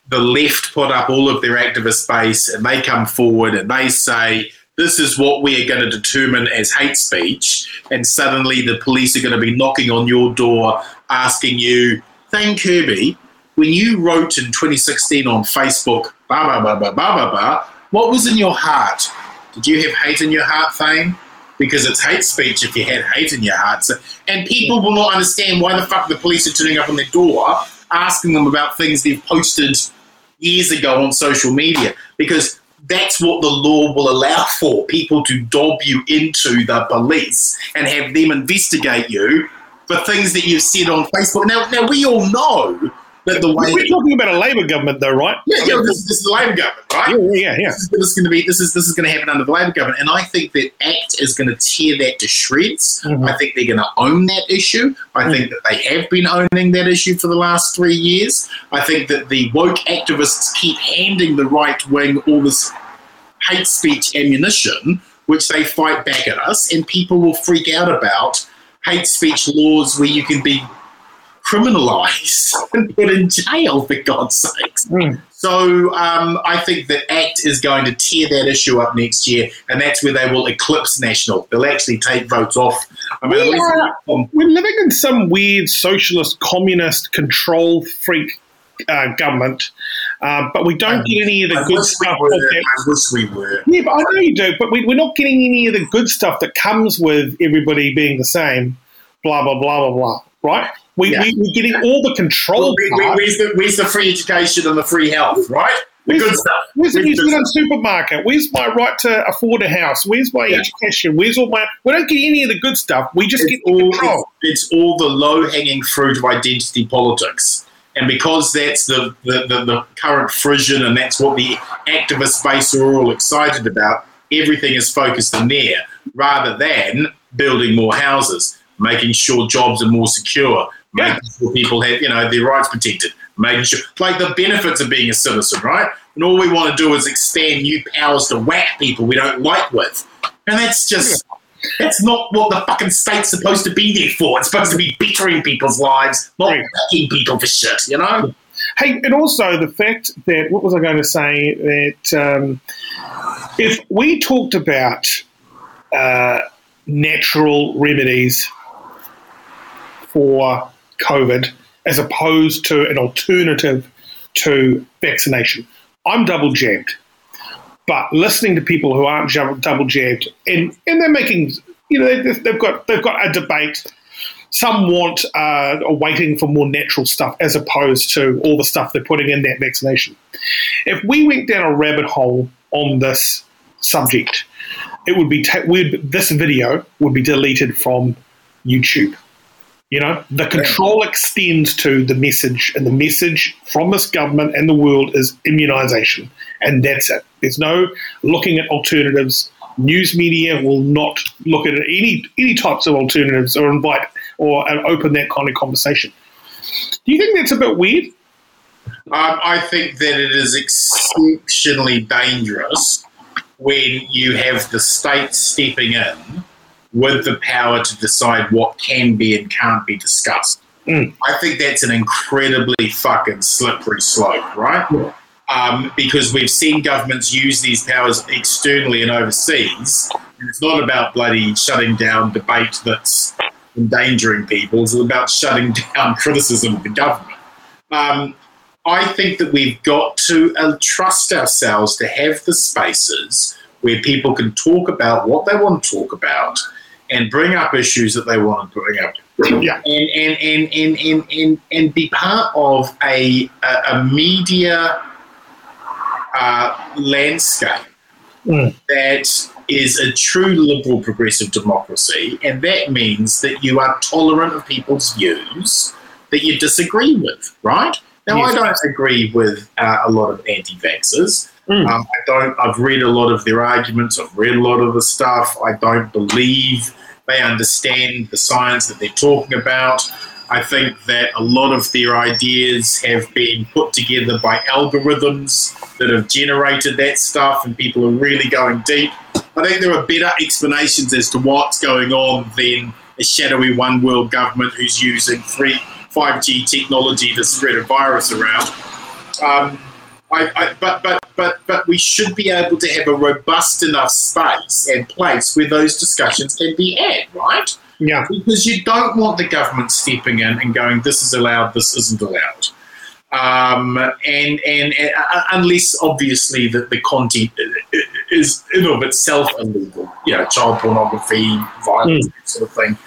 the left put up all of their activist base, and they come forward and they say this is what we are going to determine as hate speech, and suddenly the police are going to be knocking on your door asking you, "Thane Kirby, when you wrote in 2016 on Facebook blah, blah, blah, blah, blah, blah, blah. What was in your heart? Did you have hate in your heart, Thane? Because it's hate speech if you had hate in your heart. So, and people will not understand why the fuck the police are turning up on their door asking them about things they've posted years ago on social media. Because that's what the law will allow for people to dob you into the police and have them investigate you for things that you've said on Facebook. Now, now we all know that the way we're talking about a Labor government, though, right? Yeah, yeah. This, this, is the Labor government, right? Yeah, yeah. yeah. This, is, is going to be this is this is going to happen under the Labor government, and I think that ACT is going to tear that to shreds. Mm-hmm. I think they're going to own that issue. I mm-hmm. think that they have been owning that issue for the last three years. I think that the woke activists keep handing the right wing all this hate speech ammunition, which they fight back at us, and people will freak out about hate speech laws where you can be criminalised *laughs* and put in jail for God's sakes. Mm. So um, I think that ACT is going to tear that issue up next year, and that's where they will eclipse National. They'll actually take votes off. I mean, we are, we're living in some weird socialist, communist, control freak uh, government, uh, but we don't get any of the I good stuff. We I wish we were. Yeah, but I know you do, but we, we're not getting any of the good stuff that comes with everybody being the same. Blah blah blah blah blah. Right? We, yeah. we, are getting all the control. Well, we, where's, the, where's the free education and the free health, right? The where's, good stuff. Where's the New Zealand supermarket? Where's my right to afford a house? Where's my yeah. education? Where's all my? We don't get any of the good stuff. We just it's get all, control. It's, it's all the low hanging fruit of identity politics. And because that's the, the, the, the current frisson and that's what the activist base are all excited about, everything is focused in there rather than building more houses, making sure jobs are more secure, yeah. sure people have, you know, their rights protected, making sure, like the benefits of being a citizen, right? And all we want to do is expand new powers to whack people we don't like with. And that's just, yeah. that's not what the fucking state's supposed to be there for. It's supposed to be bettering people's lives, not whacking people for shit, you know? Hey, and also the fact that, what was I going to say? That um, if we talked about uh, natural remedies for COVID as opposed to an alternative to vaccination. I'm double jabbed, but listening to people who aren't double jabbed and, and they're making, you know, they've got they've got a debate. Some want uh, are waiting for more natural stuff as opposed to all the stuff they're putting in that vaccination. If we went down a rabbit hole on this subject, it would be ta- this video would be deleted from YouTube you know, the control extends to the message, and the message from this government and the world is immunization. And that's it. There's no looking at alternatives. News media will not look at any any types of alternatives or invite or open that kind of conversation. Do you think that's a bit weird? Um, I think that it is exceptionally dangerous when you have the state stepping in with the power to decide what can be and can't be discussed. Mm. I think that's an incredibly fucking slippery slope, right? Yeah. Um, because we've seen governments use these powers externally and overseas. And it's not about bloody shutting down debate that's endangering people, it's about shutting *laughs* down criticism of the government. Um, I think that we've got to uh, trust ourselves to have the spaces where people can talk about what they want to talk about and bring up issues that they want to bring up. Yeah. And, and, and, and, and, and, and be part of a, a, a media uh, landscape mm. that is a true liberal progressive democracy. And that means that you are tolerant of people's views that you disagree with, right? Now, yes. I don't agree with uh, a lot of anti vaxxers. Mm. Um, I don't. I've read a lot of their arguments. I've read a lot of the stuff. I don't believe they understand the science that they're talking about. I think that a lot of their ideas have been put together by algorithms that have generated that stuff, and people are really going deep. I think there are better explanations as to what's going on than a shadowy one world government who's using free 5G technology to spread a virus around. Um, I, I, but but but but we should be able to have a robust enough space and place where those discussions can be had, right? Yeah. Because you don't want the government stepping in and going, "This is allowed, this isn't allowed," um, and, and, and uh, unless obviously that the content is in of itself illegal, you know, child pornography, violence, mm. sort of thing.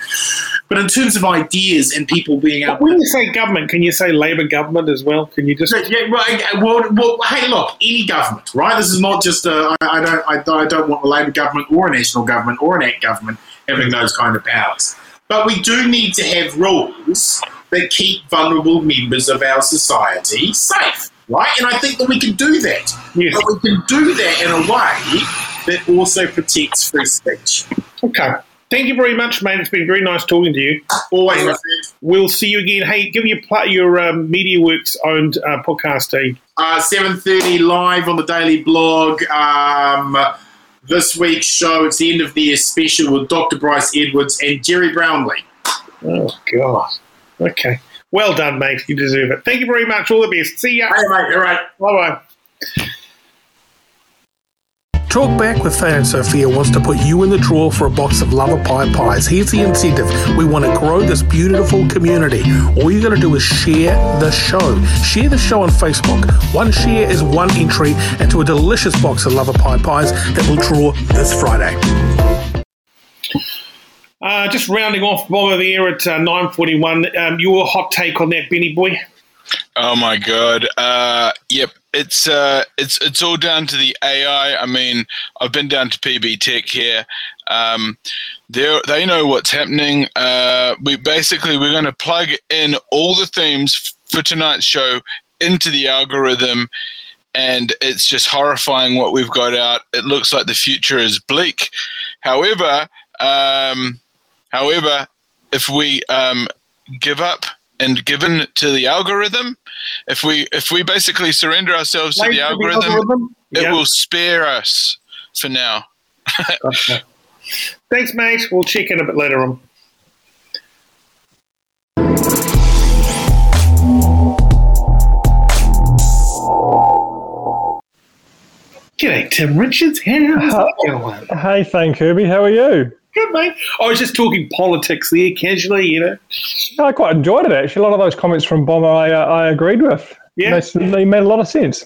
But in terms of ideas and people being able, when you say government, can you say Labor government as well? Can you just yeah, right? Well, well, hey, look, any government, right? This is not just a. I, I don't. I, I don't want a Labor government or a national government or an ACT government having those kind of powers. But we do need to have rules that keep vulnerable members of our society safe, right? And I think that we can do that. Yes. But we can do that in a way that also protects free speech. Okay. Thank you very much, mate. It's been very nice talking to you. Always. We'll see you again. Hey, give your your um, MediaWorks owned uh, podcast team. Uh, Seven thirty live on the Daily Blog. Um, this week's show. It's the end of the year special with Dr. Bryce Edwards and Gerry Brownlee. Oh God. Okay. Well done, mate. You deserve it. Thank you very much. All the best. See ya. Hey, mate. All right. Bye bye. Talkback with Thane and Sophia wants to put you in the draw for a box of Lover Pie pies. Here's the incentive. We want to grow this beautiful community. All you got to do is share the show. Share the show on Facebook. One share is one entry into a delicious box of Lover Pie pies that will draw this Friday. Uh, just rounding off while are at uh, 9.41, um, your hot take on that, Benny boy? Oh my god! Uh, yep, it's uh, it's it's all down to the AI. I mean, I've been down to PB Tech here. Um, they they know what's happening. Uh, we basically we're going to plug in all the themes for tonight's show into the algorithm, and it's just horrifying what we've got out. It looks like the future is bleak. However, um, however, if we um, give up and given to the algorithm, if we if we basically surrender ourselves to the algorithm, the algorithm, it yeah. will spare us for now. okay. Thanks, mate. We'll check in a bit later on. G'day, Tim Richards. How's it going? Hey, Thane Kirby. How are you? Good, mate. I was just talking politics there casually, you know. I quite enjoyed it, actually. A lot of those comments from Bomber I, uh, I agreed with. Yeah. They, they made a lot of sense.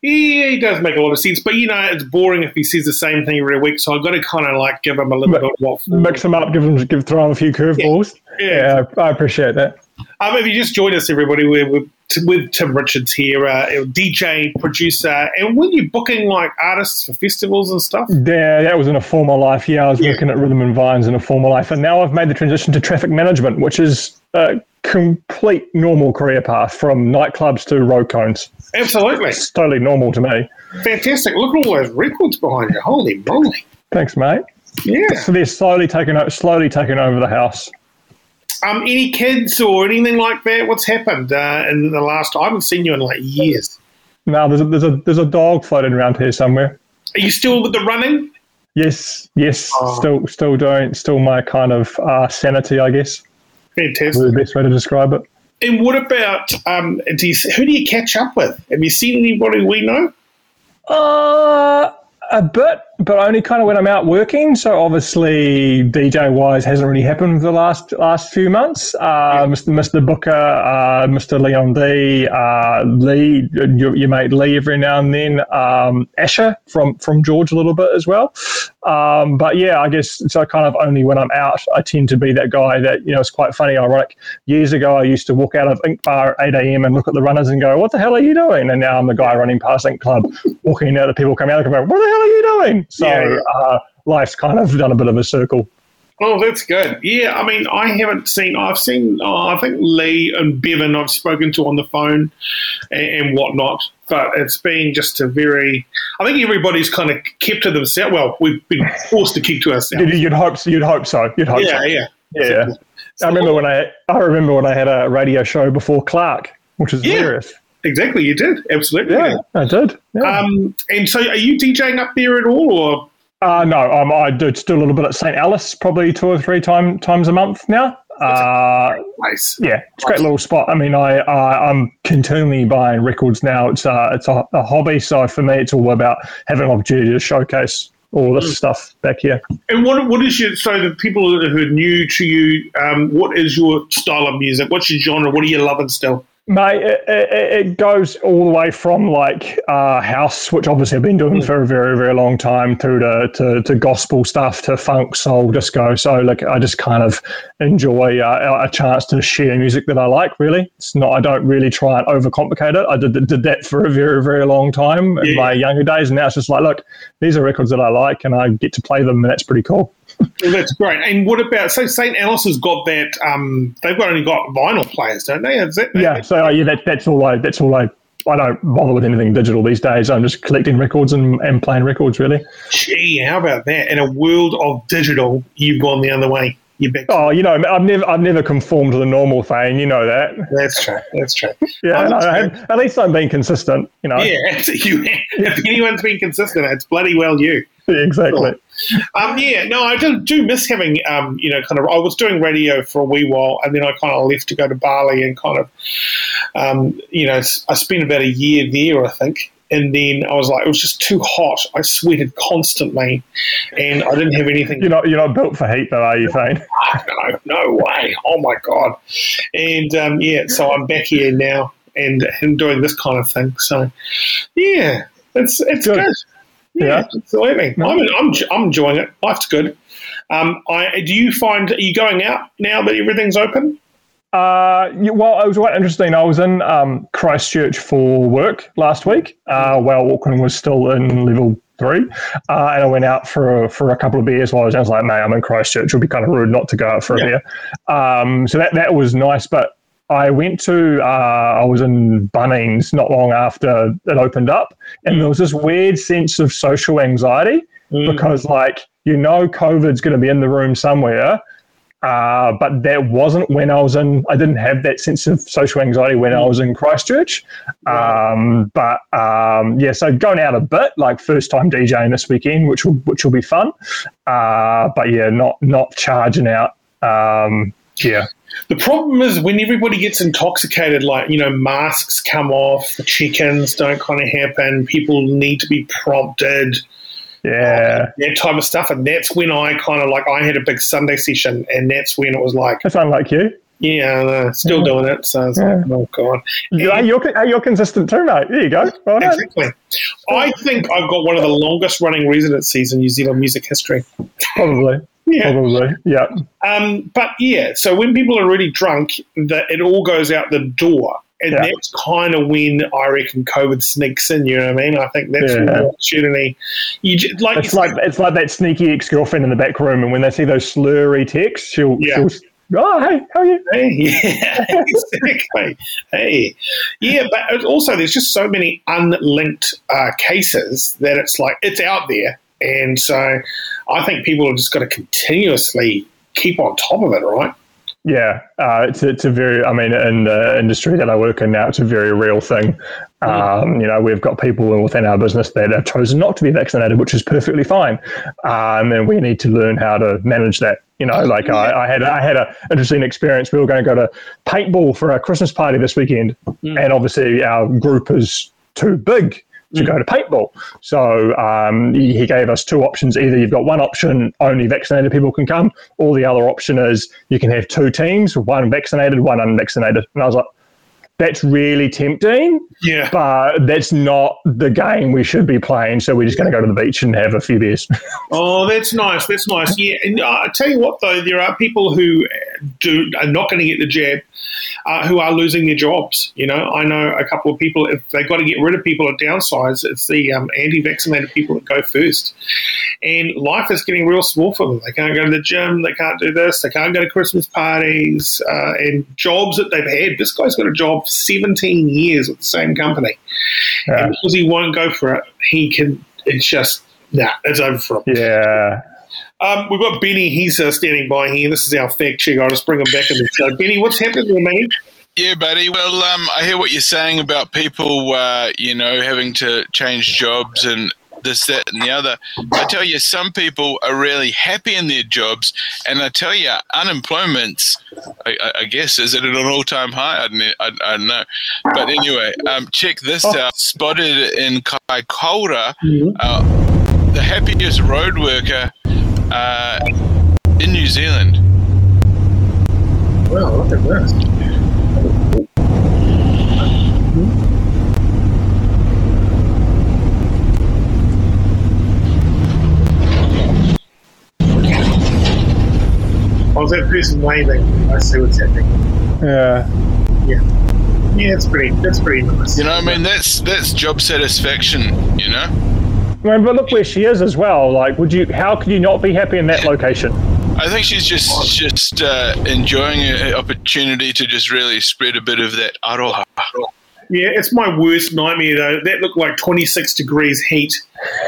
Yeah, he does make a lot of sense, but you know it's boring if he says the same thing every week. So I've got to kind of like give him a little bit of what mix him up, give him give throw him a few curveballs. Yeah, yeah. yeah I appreciate that. Um, if you just join us, everybody, we're, we're with Tim Richards here, uh, DJ, producer, and were you booking like artists for festivals and stuff? Yeah, that was in a former life. Yeah, I was yeah. working at Rhythm and Vines in a former life, and now I've made the transition to traffic management, which is a complete normal career path from nightclubs to road cones. Absolutely, it's totally normal to me. Fantastic! Look at all those records behind you. Holy moly! Thanks, mate. Yeah, so they're slowly taking slowly taking over the house. Um, any kids or anything like that? What's happened uh, in the last? I haven't seen you in like years. No, there's a, there's a there's a dog floating around here somewhere. Are you still with the running? Yes, yes, oh. still still doing still my kind of uh, sanity, I guess. Fantastic. the best way to describe it. And what about um? Do you, who do you catch up with? Have you seen anybody we know? Uh a bit, but only kind of when I'm out working. So obviously, DJ wise hasn't really happened for the last last few months. Uh, Mr. Mr. Booker, uh, Mr. Leon D, uh, Lee, your, your, mate Lee every now and then, um, Asher from from George a little bit as well. Um, but yeah, I guess so. Kind of only when I'm out, I tend to be that guy that you know. It's quite funny, ironic. Years ago, I used to walk out of Ink Bar at 8 a.m. and look at the runners and go, "What the hell are you doing?" And now I'm the guy running past Ink Club, walking out. The people come out and go, "What the hell are you doing?" *laughs* So yeah. uh, life's kind of done a bit of a circle. Oh, that's good. Yeah, I mean, I haven't seen. I've seen. Oh, I think Lee and Bevan. I've spoken to on the phone and, and, whatnot. But it's been just a very. I think everybody's kind of kept to themselves. Well, we've been forced to keep to ourselves. You'd hope. So, you'd hope so. You'd hope. Yeah, so. yeah, yeah. So, I remember when I. I remember when I had a radio show before Clark, which was yeah. hilarious. Exactly, you did absolutely. Yeah. I did. Yeah. Um, and so, are you DJing up there at all, or uh, no, um, I do still a little bit at St. Alice, probably two or three time, times a month now. Uh, place. Yeah, it's a great little spot. I mean, I uh, I'm continually buying records now. It's uh, it's a, a, hobby, so for me, it's all about having an opportunity to showcase all this mm. stuff back here. And what what is your so the people who are new to you? Um, what is your style of music? What's your genre? What are you loving still? Mate, it, it, it, goes all the way from like uh, house, which obviously I've been doing for a very, very long time, through to, to, to gospel stuff, to funk, soul, disco. So, like, I just kind of enjoy uh, a chance to share music that I like. Really, it's not. I don't really try and overcomplicate it. I did, did that for a very, very long time in my younger days, and now it's just like, look, these are records that I like, and I get to play them, and that's pretty cool. Well, that's great. And what about so St. Alice has got that? Um, they've got only got vinyl players, don't they? Is that, yeah. So uh, yeah, that, that's all. I that's all I. I don't bother with anything digital these days. I'm just collecting records and, and playing records, really. Gee, how about that? In a world of digital, you've gone the other way. You bet. Oh, you know, I've never, I've never conformed to the normal thing. You know that. That's true. That's true. *laughs* Yeah, no, have, at least I'm being consistent. You know. Yeah, *laughs* you, if anyone's been consistent, it's bloody well you. *laughs* exactly. Um, yeah, no, I do, do miss having, um, you know, kind of. I was doing radio for a wee while, and then I kind of left to go to Bali, and kind of, um, you know, I spent about a year there, I think, and then I was like, it was just too hot. I sweated constantly, and I didn't have anything. You're not, you're not built for heat, though, are you, Thane? *laughs* no, no way. Oh my god. And um, yeah, so I'm back here now and, and doing this kind of thing. So yeah, it's it's good. good. Yeah, yeah, absolutely. I'm, I'm I'm enjoying it. Life's good. Um, I do you find are you going out now that everything's open? Uh, well, it was quite interesting. I was in um, Christchurch for work last week uh, while Auckland was still in level three, uh, and I went out for for a couple of beers while I was. I was like, "Mate, I'm in Christchurch. It would be kind of rude not to go out for yeah. a beer." Um, so that that was nice, but. I went to, uh, I was in Bunnings not long after it opened up, and mm. there was this weird sense of social anxiety mm. because, like, you know, COVID's going to be in the room somewhere, uh, but that wasn't when I was in. I didn't have that sense of social anxiety when I was in Christchurch. Um, but um, yeah, so going out a bit, like first time DJing this weekend, which will which will be fun. Uh, but yeah, not not charging out. Um, yeah. The problem is when everybody gets intoxicated, like, you know, masks come off, the check ins don't kind of happen, people need to be prompted yeah, that type of stuff. And that's when I kind of like I had a big Sunday session, and that's when it was like that's unlike you. Yeah, uh, still yeah. doing it. So it's yeah. like, oh god, yeah, you're, you're consistent too, mate. There you go. Well exactly. I think I've got one of the longest running residencies in New Zealand music history. Probably. Yeah. Probably. Yeah. Um, but yeah, so when people are really drunk, that it all goes out the door. And yeah. that's kind of when I reckon COVID sneaks in. You know what I mean? I think that's yeah. the opportunity. You just, like it's like it's like that sneaky ex girlfriend in the back room, and when they see those slurry texts, she'll, yeah. she'll Oh, hey, how are you? Hey, yeah, *laughs* exactly. hey, yeah, but also there's just so many unlinked uh, cases that it's like it's out there, and so I think people have just got to continuously keep on top of it, right? Yeah, uh, it's, it's a very, I mean, in the industry that I work in now, it's a very real thing. Um, you know, we've got people within our business that have chosen not to be vaccinated, which is perfectly fine. Um, and we need to learn how to manage that. You know, like I, I had, I had an interesting experience. We were going to go to paintball for a Christmas party this weekend, mm. and obviously our group is too big to mm. go to paintball. So um, he, he, gave us two options. Either you've got one option, only vaccinated people can come, or the other option is you can have two teams, one vaccinated, one unvaccinated. And I was like, that's really tempting. Yeah. But that's not the game we should be playing. So we're just going to go to the beach and have a few beers. *laughs* oh, that's nice. That's nice. Yeah. And uh, I tell you what, though, there are people who do are not going to get the jab uh, who are losing their jobs. You know, I know a couple of people, if they've got to get rid of people at downsize, it's the um, anti vaccinated people that go first. And life is getting real small for them. They can't go to the gym, they can't do this, they can't go to Christmas parties, uh, and jobs that they've had. This guy's got a job for 17 years with the same company. Yeah. And because he won't go for it, he can, it's just, nah, it's over for him. Yeah. Um, we've got Benny. He's uh, standing by here. This is our fact check. I'll just bring him back in the show. Benny, what's happening there, man? Yeah, buddy. Well, um, I hear what you're saying about people, uh, you know, having to change jobs and this, that, and the other. I tell you, some people are really happy in their jobs, and I tell you, unemployment's, I, I guess, is it at an all-time high? I don't, I, I don't know. But anyway, um, check this oh. out. Spotted in Kaikoura, mm-hmm. uh, the happiest road worker uh, in New Zealand. Wow, look at this. I was that person waving. I see what's happening. Yeah. Yeah. Yeah, it's pretty. That's pretty nice. You know, I mean, that's that's job satisfaction. You know. I mean, but look where she is as well. Like, would you? How could you not be happy in that location? I think she's just just uh, enjoying an opportunity to just really spread a bit of that aroha. Yeah, it's my worst nightmare though. That looked like 26 degrees heat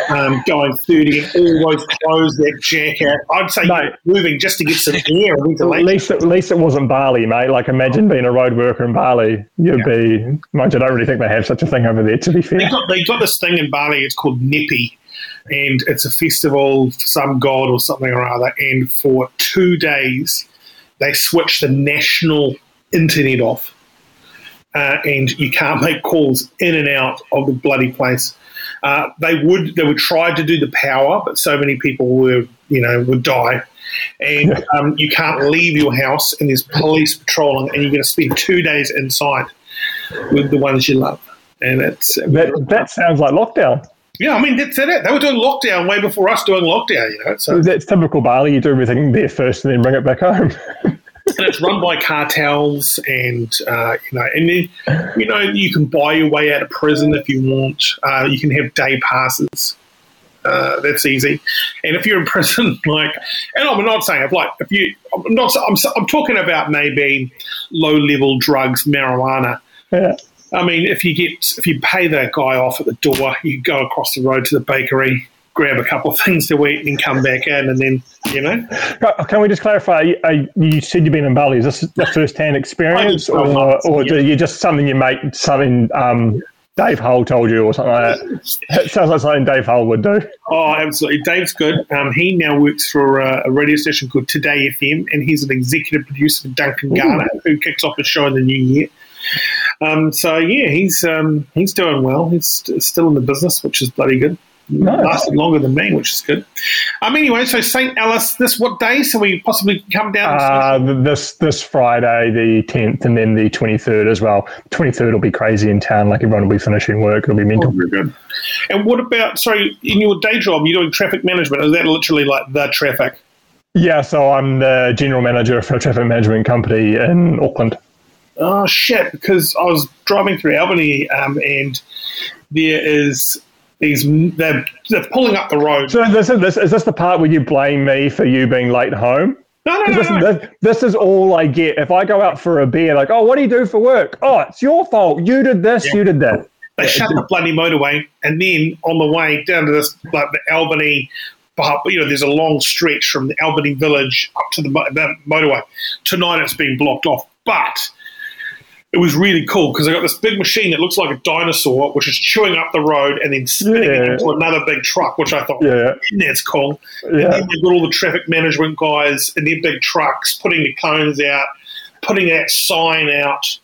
um, going 30 and all those clothes, that jacket. I'd say Mate. moving just to get some air and At least, at least it wasn't Bali, mate. Like, imagine being a road worker in Bali. You'd be. Mind you, I don't really think they have such a thing over there. To be fair. They got, they got this thing in Bali, it's called Nyepi, and it's a festival for some god or something or other. And for two days, they switch the national internet off. Uh, and you can't make calls in and out of the bloody place. Uh, they would they would try to do the power, but so many people were you know would die, and um, you can't leave your house, and there's police patrolling, and you're going to spend two days inside with the ones you love, and it's That that sounds like lockdown. yeah, I mean that's it. They were doing lockdown way before us doing lockdown, you know. So That's typical Bali. You do everything there first and then bring it back home. *laughs* and it's run by cartels, and uh, you know, and then you know you can buy your way out of prison if you want. Uh, you can have day passes. Uh, that's easy. And if you're in *laughs* prison, like, and I'm not saying if like if you, I'm not, I'm, I'm talking about maybe low level drugs, marijuana. yeah. I mean, if you get if you pay that guy off at the door, you go across the road to the bakery, grab a couple of things to eat, and come back in, and then you know. Can we just clarify? uh, You said you've been in Bali. Is this a first-hand experience, I did twelve or, months, or yeah. do you just something you make something um, Dave Hull told you, or something like that? It sounds like something Dave Hull would do. Oh, absolutely. Dave's good. Um, he now works for uh, a radio station called Today FM, and he's an executive producer for Duncan Garner, who kicks off the show in the new year. Um, so yeah, he's um, he's doing well. He's st- still in the business, which is bloody good. Nice. Lasted longer than me, which is good. Um, anyway, so St. Alice, this what day? So we possibly come down. Uh, this this Friday, the tenth, and then the twenty third as well. Twenty third will be crazy in town. Like everyone will be finishing work. It'll be Oh, mental. very good. And what about? Sorry, in your day job, you're doing traffic management. Is that literally like the traffic? Yeah, so I'm the general manager for a traffic management company in Auckland. Oh shit! Because I was driving through Albany, um, and there is these they're, they're pulling up the road. So this is this is this the part where you blame me for you being late home? No, no, no, This, no. this, this is all I get. If I go out for a beer, like, oh, what do you do for work? Oh, it's your fault. You did this. You did that. They shut the bloody motorway, and then on the way down to this, like the Albany, but you know, there's a long stretch from the Albany village up to the, the motorway. Tonight it's been blocked off, but it was really cool because I got this big machine that looks like a dinosaur, which is chewing up the road and then spinning it into another big truck, which I thought, Yeah. that's cool. And then they've got all the traffic management guys in their big trucks putting the cones out, putting that sign out,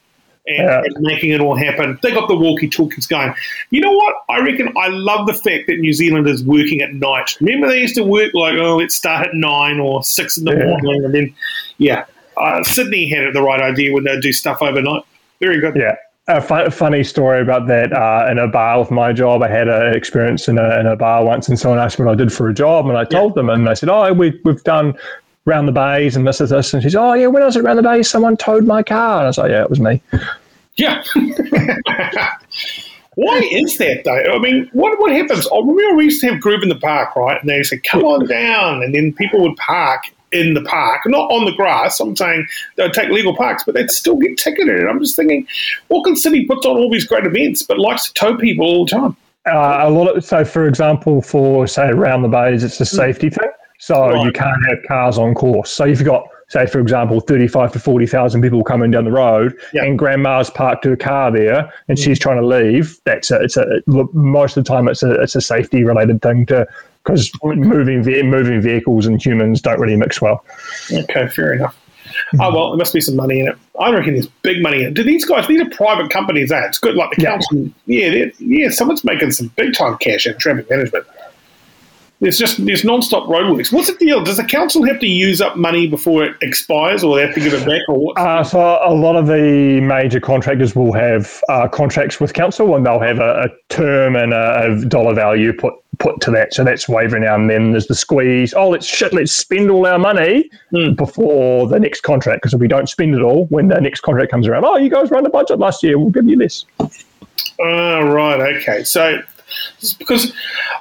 and, Yeah. and making it all happen. They got the walkie talkies going. You know what? I reckon I love the fact that New Zealand is working at night. Remember, they used to work like, oh, let's start at nine or six in the Yeah. morning, and then, yeah. Uh, Sydney had it the right idea when they do stuff overnight. Very good. Yeah. A fu- funny story about that uh, in a bar with my job. I had an experience in a, in a bar once, and someone asked me what I did for a job, and I told them, and they said, "Oh, we, we've done round the bays, and this is this." And she said, "Oh, yeah, when I was at round the bays, someone towed my car." And I was like, "Yeah, it was me." Yeah. *laughs* Why is that though? I mean, what what happens? I remember we used to have Groove in the Park, right? And they said, "Come on down," and then people would park in the park, not on the grass. I'm saying they'd take legal parks, but they'd still get ticketed. And I'm just thinking, Auckland City puts on all these great events, but likes to tow people all the time. Uh, a lot of so, for example, for say around the bays, it's a safety thing. So Right. you can't have cars on course. So if you've got, say, for example, thirty-five to forty thousand people coming down the road, Yeah. and grandma's parked her car there, and she's trying to leave, that's a, it's a most of the time it's a it's a safety related thing to because moving ve- moving vehicles and humans don't really mix well. Okay, fair enough. Oh well, there must be some money in it. I reckon there's big money in it. Do these guys? These are private companies. Eh? It's good. Like the Yeah. council. Yeah, yeah. Someone's making some big time cash in traffic management. There's just there's non-stop roadworks. What's the deal? Does the council have to use up money before it expires, or they have to give it back, or what? Uh, so a lot of the major contractors will have uh, contracts with council, and they'll have a, a term and a, a dollar value put put to that. So that's wavering now and then there's the squeeze. Oh, let's shit, let's spend all our money Hmm. before the next contract. Because if we don't spend it all, when the next contract comes around, oh, you guys ran the budget last year, we'll give you less. Oh, right. Okay. So, it's because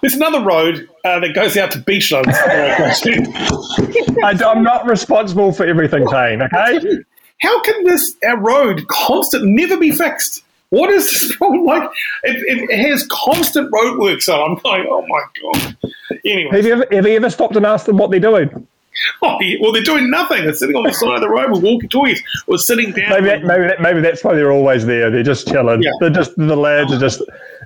there's another road uh, that goes out to Beachlands. *laughs* I, am not responsible for everything, Thane. Okay. How can this our road constant never be fixed? What is this *laughs* problem? Like it, it has constant roadworks on. I'm like, oh my god. Anyway, have you ever, have you ever stopped and asked them what they're doing? *laughs* Oh, well, they're doing nothing. They're sitting on the side of the road with walkie-talkies or sitting down. Maybe, that, maybe, that, maybe that's why they're always there. They're just chilling. Yeah. They're just the lads are just.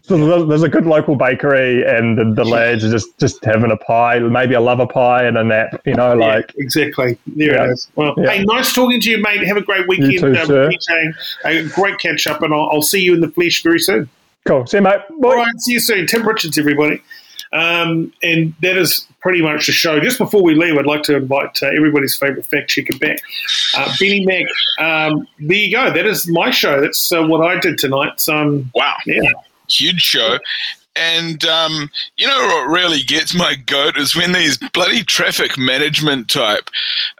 There's a good local bakery, and the, the lads are just just having a pie, maybe a lover pie and a nap. You know, like yeah, exactly. There yeah. it is. Well, yeah. hey, nice talking to you, mate. Have a great weekend. You too, um, sir. A great catch up, and I'll, I'll see you in the flesh very soon. Cool. See you, mate. Bye. All right. See you soon. Tim Richards, everybody. Um, and that is pretty much the show. Just before we leave, I'd like to invite uh, everybody's favourite fact checker back, uh, Benny Mack. Um, there you go. That is my show. That's uh, what I did tonight. So, um, wow. Yeah. Huge show. And um, you know what really gets my goat is when these bloody traffic management type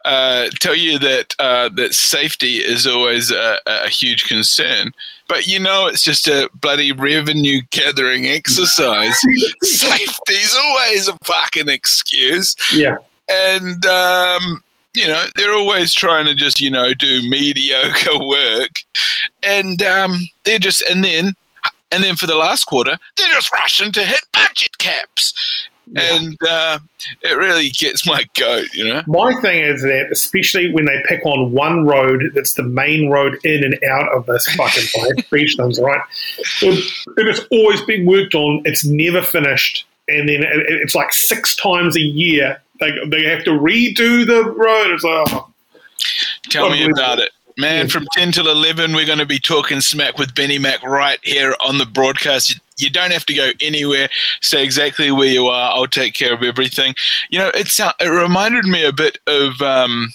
uh, tell you that uh, that safety is always a, a, huge concern, but you know it's just a bloody revenue gathering exercise. *laughs* Safety's always a fucking excuse. Yeah, and um, you know they're always trying to just you know do mediocre *laughs* work, and um, they're just and then and then for the last quarter, they're just rushing to hit budget caps. Yeah. And uh, it really gets my goat, you know. My thing is that, especially when they pick on one road that's the main road in and out of this fucking *laughs* place, Beachlands, right? If, it's always being worked on, it's never finished, and then it, it's like six times a year they, they have to redo the road. It's like, oh, Tell me about it. Man, from 10 till 11, we're going to be talking smack with Benny Mack right here on the broadcast. You don't have to go anywhere. Stay exactly where you are. I'll take care of everything. You know, it, it reminded me a bit of um,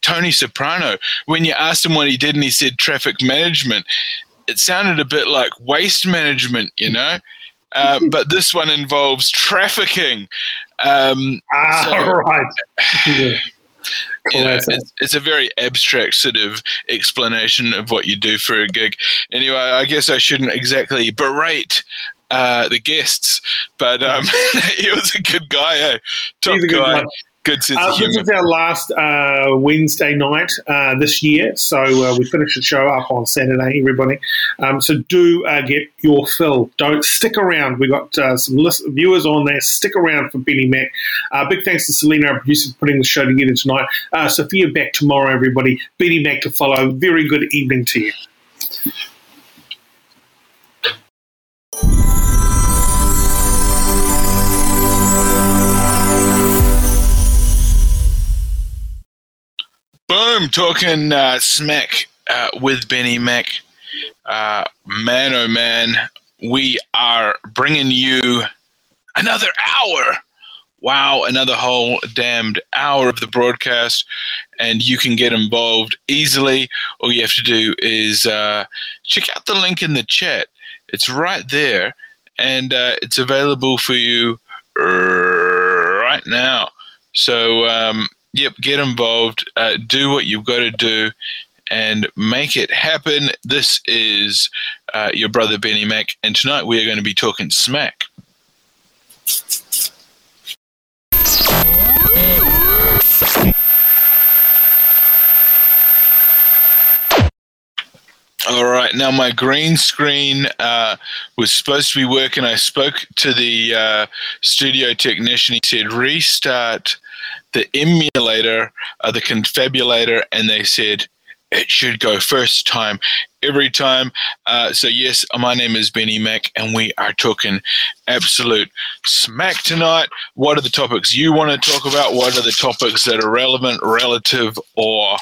Tony Soprano. When you asked him what he did and he said traffic management, it sounded a bit like waste management, you know? Uh, *laughs* but this one involves trafficking. Um, ah, so, *laughs* right. *laughs* you know, it's, it's, a very abstract sort of explanation of what you do for a gig. Anyway, I guess I shouldn't exactly berate uh, the guests, but um, *laughs* he was a good guy, eh? Top guy. Good sense uh, This is our last uh, Wednesday night uh, this year, so uh, we finish the show up on Saturday, everybody. Um, so do uh, get your fill. Don't stick around. We got uh, some list- viewers on there. Stick around for Benny Mack. big thanks to Selena, our producer, for putting the show together tonight. Sophia back tomorrow, everybody. Benny Mack to follow. Very good evening to you. Boom, talking uh, smack uh, with Benny Mack. Uh, man, oh man, we are bringing you another hour. Wow, another whole damned hour of the broadcast, and you can get involved easily. All you have to do is uh, check out the link in the chat. It's right there, and uh, it's available for you right now. So um, yep, get involved, uh, do what you've got to do, and make it happen. This is uh, your brother Benny Mack, and tonight we are going to be talking smack. All right. Now my green screen uh, was supposed to be working. I spoke to the uh, studio technician. He said restart the emulator, uh, the confabulator, and they said it should go first time every time. Uh, so yes, my name is Benny Mack, and we are talking absolute smack tonight. What are the topics you want to talk about? What are the topics that are relevant, relative, or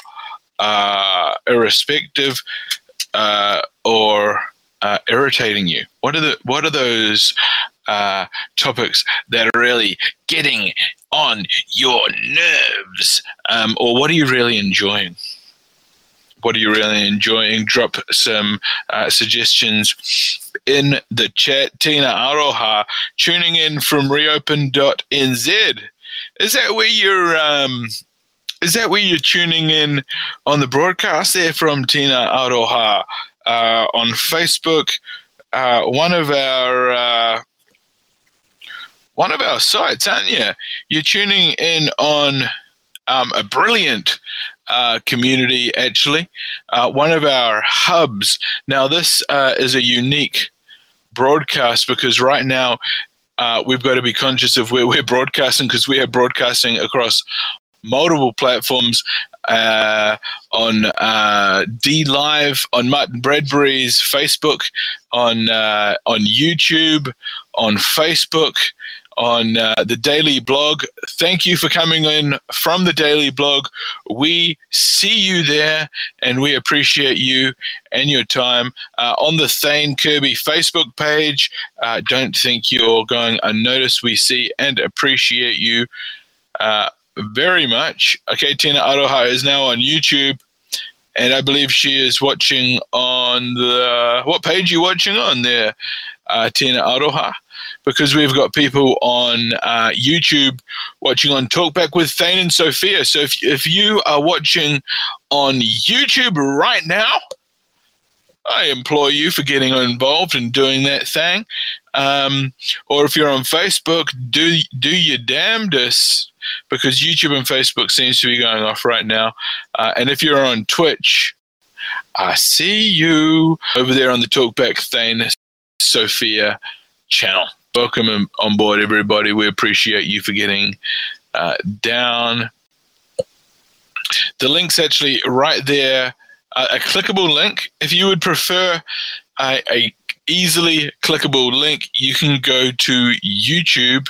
uh, irrespective, uh, or uh, irritating you? What are the what are those uh, topics that are really getting on your nerves? Um, or what are you really enjoying? What are you really enjoying? Drop some uh, suggestions in the chat. Tina Aroha tuning in from reopen.nz. Is that where you're? Um, is that where you're tuning in on the broadcast there from Tina Aroha uh, on Facebook? Uh, one of our uh, one of our sites, aren't you? You're tuning in on um, a brilliant uh, community, actually, uh, one of our hubs. Now, this uh, is a unique broadcast because right now uh, we've got to be conscious of where we're broadcasting because we are broadcasting across multiple platforms uh, on uh, DLive, on Martyn Bradbury's Facebook, on uh, on YouTube, on Facebook, on uh, the Daily Blog. Thank you for coming in from the Daily Blog. We see you there, and we appreciate you and your time uh, on the Thane Kirby Facebook page. Uh, don't think you're going unnoticed. We see and appreciate you uh, very much. Okay, Tina Aroha is now on YouTube. And I believe she is watching on the what page are you watching on there, uh, Tina Aroha? Because we've got people on uh, YouTube watching on Talkback with Thane and Sophia. So if, if you are watching on YouTube right now, I implore you for getting involved and doing that thing. Um, or if you're on Facebook, do do your damnedest because YouTube and Facebook seems to be going off right now. Uh, and if you're on Twitch, I see you over there on the Talkback Thane Sophia channel welcome on board, everybody. We appreciate you for getting uh, down. The link's actually right there, uh, a clickable link. If you would prefer a, a easily clickable link, you can go to YouTube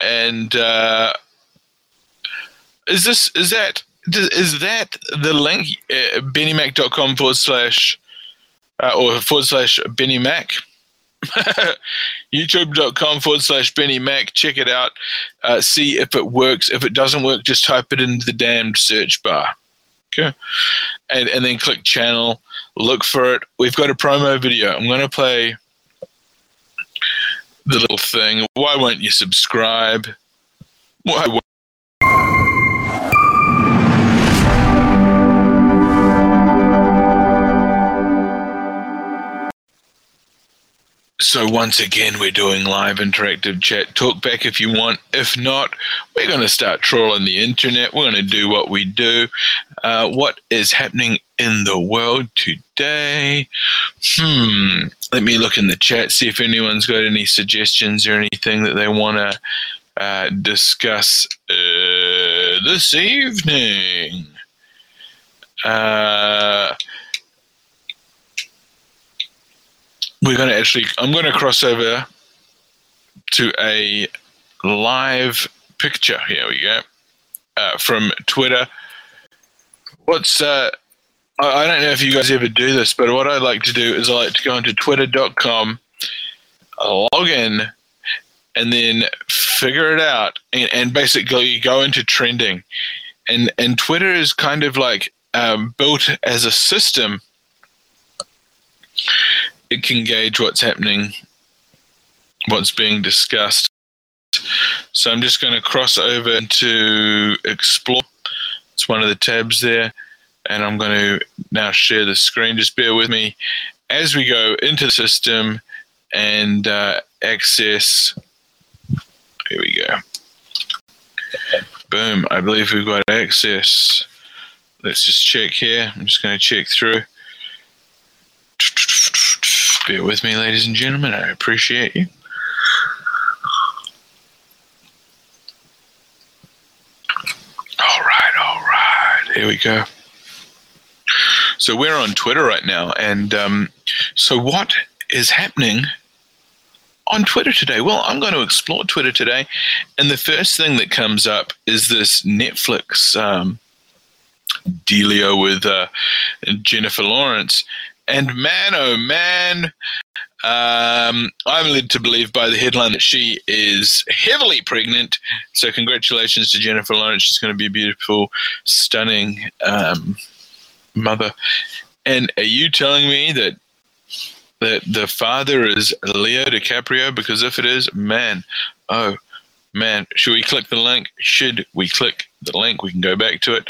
and uh, is this is that is that the link uh, bennymac.com forward slash uh, or forward slash bennymac *laughs* youtube.com forward slash Benny Mack. Check it out. Uh, see if it works. If it doesn't work, just type it into the damned search bar. Okay. And, and then click channel. Look for it. We've got a promo video. I'm going to play the little thing. Why won't you subscribe? Why So once again, we're doing live interactive chat. Talk back if you want. If not, we're going to start trolling the internet. We're going to do what we do. Uh, what is happening in the world today? Hmm. Let me look in the chat, see if anyone's got any suggestions or anything that they want to uh, discuss uh, this evening. Uh, we're going to actually, I'm going to cross over to a live picture. Here we go. Uh, from Twitter. What's, uh, I don't know if you guys ever do this, but what I like to do is I like to go into twitter.com, log in, and then figure it out and, and basically go into trending. And, and Twitter is kind of like um, built as a system it can gauge what's happening, what's being discussed. So I'm just going to cross over into Explore. It's one of the tabs there. And I'm going to now share the screen. Just bear with me as we go into the system and uh, access. Here we go. Boom. I believe we've got access. Let's just check here. I'm just going to check through. Bear with me, ladies and gentlemen. I appreciate you. All right, all right. Here we go. So we're on Twitter right now, and um, so what is happening on Twitter today? Well, I'm going to explore Twitter today, and the first thing that comes up is this Netflix um, dealio with uh, Jennifer Lawrence, and man, oh man, um, I'm led to believe by the headline that she is heavily pregnant. So, congratulations to Jennifer Lawrence. She's going to be a beautiful, stunning um, mother. And are you telling me that that the father is Leo DiCaprio? Because if it is, man, oh man, should we click the link? Should we click the link? We can go back to it.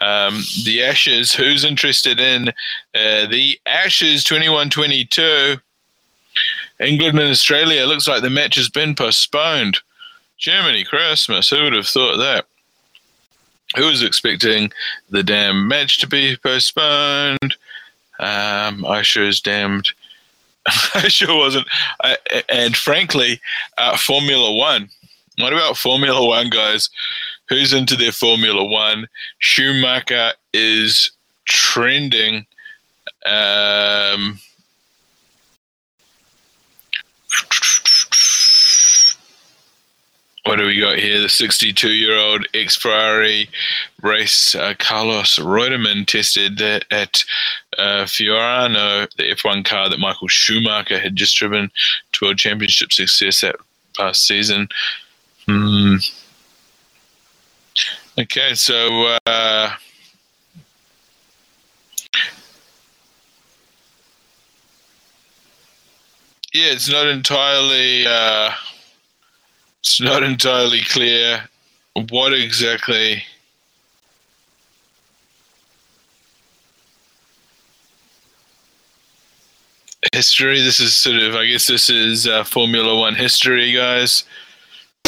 Um, the Ashes, who's interested in uh, the Ashes 2122? England and Australia looks like the match has been postponed. Germany Christmas. Who would have thought that? Who was expecting the damn match to be postponed? Um, I sure is damned. *laughs* I sure wasn't. I, and frankly, uh, Formula One. What about Formula One, guys? Who's into their Formula One? Schumacher is trending. Um, what do we got here? The 62 year old ex Ferrari race, uh, Carlos Reutemann, tested at uh, Fiorano, the F1 car that Michael Schumacher had just driven to World Championship success that past season. Hmm. Okay, so. Uh, yeah, it's not entirely. Uh, it's not entirely clear what exactly history. This is sort of, I guess, this is uh, Formula One history, guys.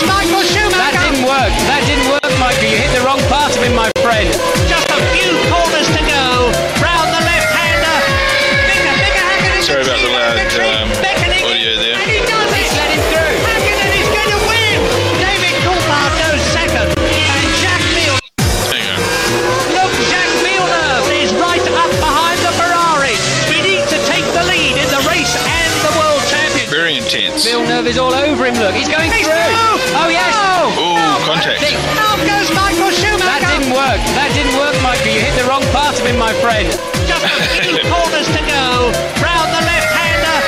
Michael Schumacher. That didn't work. That didn't work, Michael. You hit the wrong part of him, my friend. Just a few corners to go. Round the left-hander. Bigger, bigger, Sorry about the loud um, audio there. And he does it. Let him through. Hakkinen is going to win. David Coulthard goes second. And Jack Milne. Hang on. Look, Jacques Villeneuve is right up behind the Ferrari. We need to take the lead in the race and the World Championship. Very intense. Villeneuve is all over him. Look, he's going friend. Just a few *laughs* corners to go. Round the left-hander.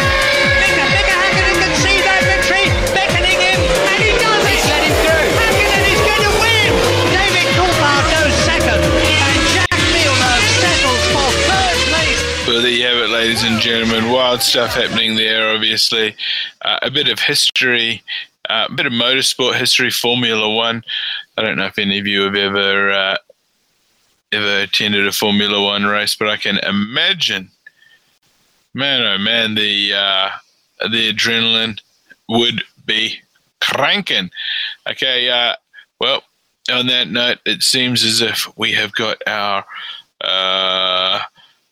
Bigger, bigger Hakkinen can see that victory. Beckoning him. And he does it. Let him through. Hakkinen is going to win. David Coulthard goes second. And Jacques Villeneuve settles for third place. Well, there you have it, ladies and gentlemen. Wild stuff happening there, obviously. Uh, a bit of history, uh, a bit of motorsport history, Formula One. I don't know if any of you have ever uh, ever attended a Formula One race, but I can imagine, man, oh man, the uh, the adrenaline would be cranking. Okay, uh, well, on that note, it seems as if we have got our uh,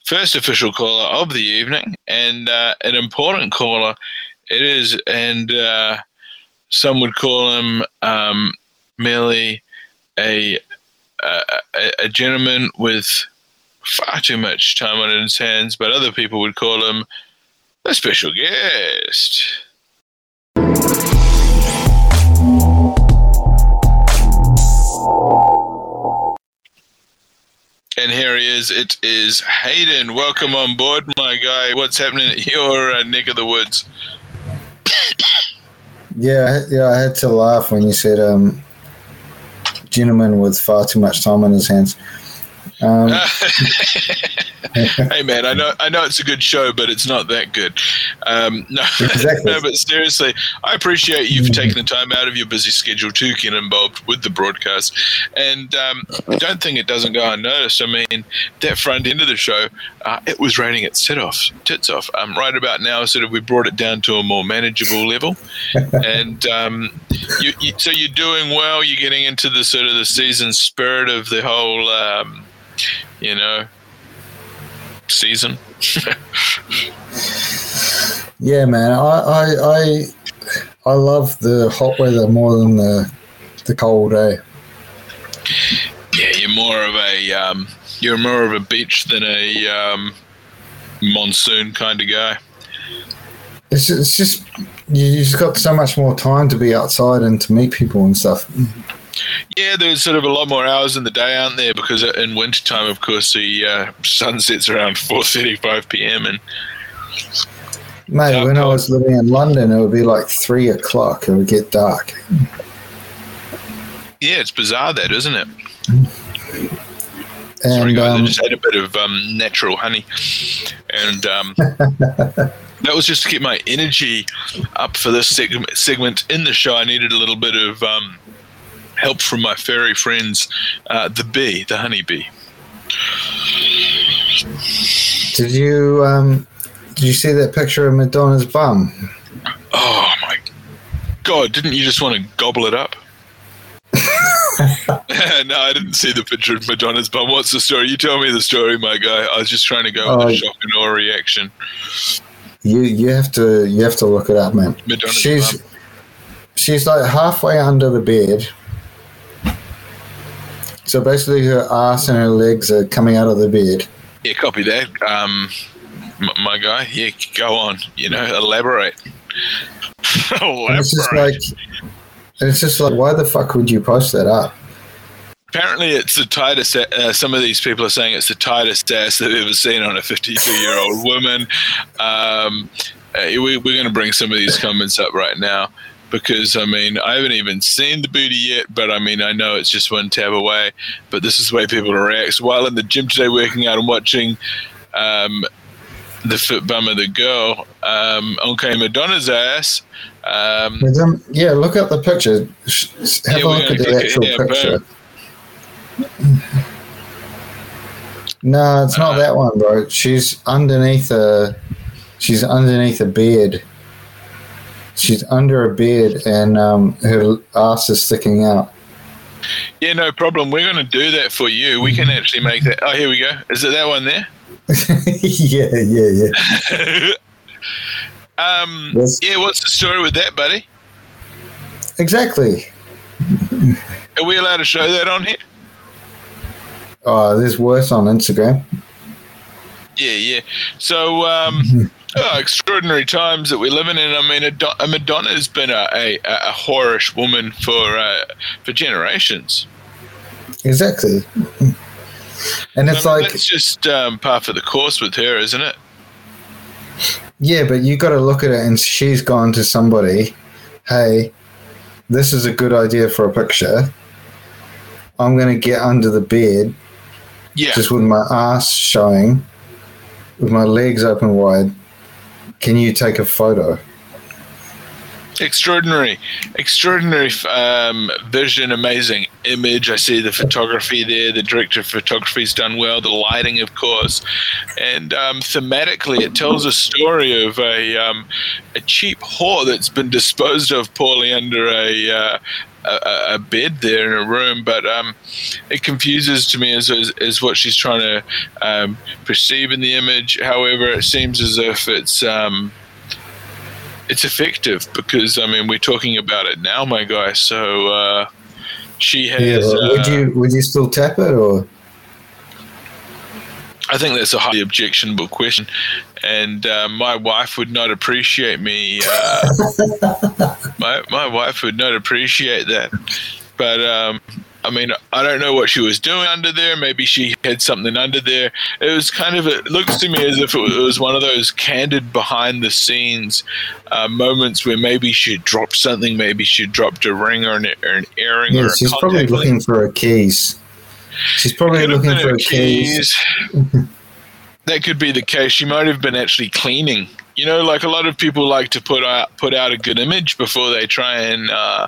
first official caller of the evening and uh, an important caller it is. And uh, some would call him um, merely a, a, a- gentleman with far too much time on his hands, but other people would call him a special guest. And here he is. It is Hayden. Welcome on board, my guy. What's happening at your uh, neck of the woods? *coughs* Yeah, yeah, I had to laugh when you said um, gentleman with far too much time on his hands. Um, *laughs* hey man, I know I know it's a good show, but it's not that good. Um, *laughs* no, Exactly. *laughs* no, but seriously, I appreciate you for taking the time out of your busy schedule to get involved with the broadcast, and um, I don't think it doesn't go unnoticed. I mean, that front end of the show, uh, it was raining its tit off, tits off. Um, right about now, sort of, we brought it down to a more manageable level, and um, you, you, so you're doing well. You're getting into the sort of the season spirit of the whole, um, you know, season. yeah, man, I, I, I, I love the hot weather more than the the cold. Eh? Yeah, you're more of a um, you're more of a beach than a um, monsoon kind of guy. It's just, it's just you, you've got so much more time to be outside and to meet people and stuff. Yeah, there's sort of a lot more hours in the day, aren't there? Because in wintertime, of course, the uh, sun sets around *laughs* 4:35 p.m. and Mate, when I was living in London, it would be like three o'clock. It would get dark. yeah, it's bizarre that, isn't it? Sorry, And guys, I um, just had a bit of um, natural honey, and um, *laughs* that was just to keep my energy up for this segment, segment in the show. I needed a little bit of um, help from my furry friends, uh, the bee, the honeybee. did you um, did you see that picture of Madonna's bum? Oh my god, didn't you just want to gobble it up? *laughs* no, I didn't see the picture of Madonna's bum. What's the story? You tell me the story, my guy. I was just trying to go with Oh, the shock and awe reaction. You you have to you have to look it up, man. Madonna's she's bum. she's like halfway under the bed. So basically, her ass and her legs are coming out of the bed. Yeah, copy that. Um, m- my guy. Yeah, go on. You know, elaborate. *laughs* And it's just elaborate. like, it's just like, why the fuck would you post that up? Apparently, it's the tightest. Uh, some of these people are saying it's the tightest ass they've ever seen on a 52-year-old woman. Um, uh, we, we're going to bring some of these comments up right now because I mean I haven't even seen the booty yet, but I mean I know it's just one tab away. But this is the way people react. So while in the gym today, working out and watching um, the fit bum of the girl, um, okay, Madonna's ass. Um, yeah, look at the picture. Have Yeah, a look at the actual boom. picture. No, it's not Uh, that one, bro. She's underneath a. She's underneath a bed. She's under a bed, and um, her ass is sticking out. yeah, no problem. We're going to do that for you. We can actually make that. Oh, here we go. Is it that one there? *laughs* yeah, yeah, yeah. *laughs* Um, Yes. Yeah, what's the story with that, buddy? Exactly. Are we allowed to show that on here? Oh, there's worse on Instagram. Yeah, yeah. So, um, oh, extraordinary times that we're living in. I mean, Ado- a Madonna's been a, a, a whorish woman for uh, for generations. Exactly. And it's I mean, like, it's just um, par for the course with her, isn't it? yeah, but you got to look at it, and she's gone to somebody, hey, this is a good idea for a picture. I'm going to get under the bed Yeah. just with my ass showing, with my legs open wide. Can you take a photo? extraordinary. Extraordinary um, vision amazing image. I see the photography there. The director of photography's done well. The lighting of course. And um, thematically it tells a story of a, um, a cheap whore that's been disposed of poorly under a uh, a, a bed there in a room, but um, it confuses to me as, as, as what she's trying to um, perceive in the image. However, it seems as if it's um, it's effective because I mean we're talking about it now, my guy. So uh, she has. Yeah, would uh, you would you still tap it or? I think that's a highly objectionable question, and uh, my wife would not appreciate me. Uh, *laughs* my my wife would not appreciate that, but um, I mean, I don't know what she was doing under there. Maybe she had something under there. It was kind of it looks to me as if it was one of those candid behind the scenes uh, moments where maybe she dropped something. Maybe she dropped a ring or an, or an earring or Yeah, a she's probably looking for her keys. She's probably looking for her her keys. *laughs* that could be the case. She might have been actually cleaning. You know, like a lot of people like to put out put out a good image before they try and, uh,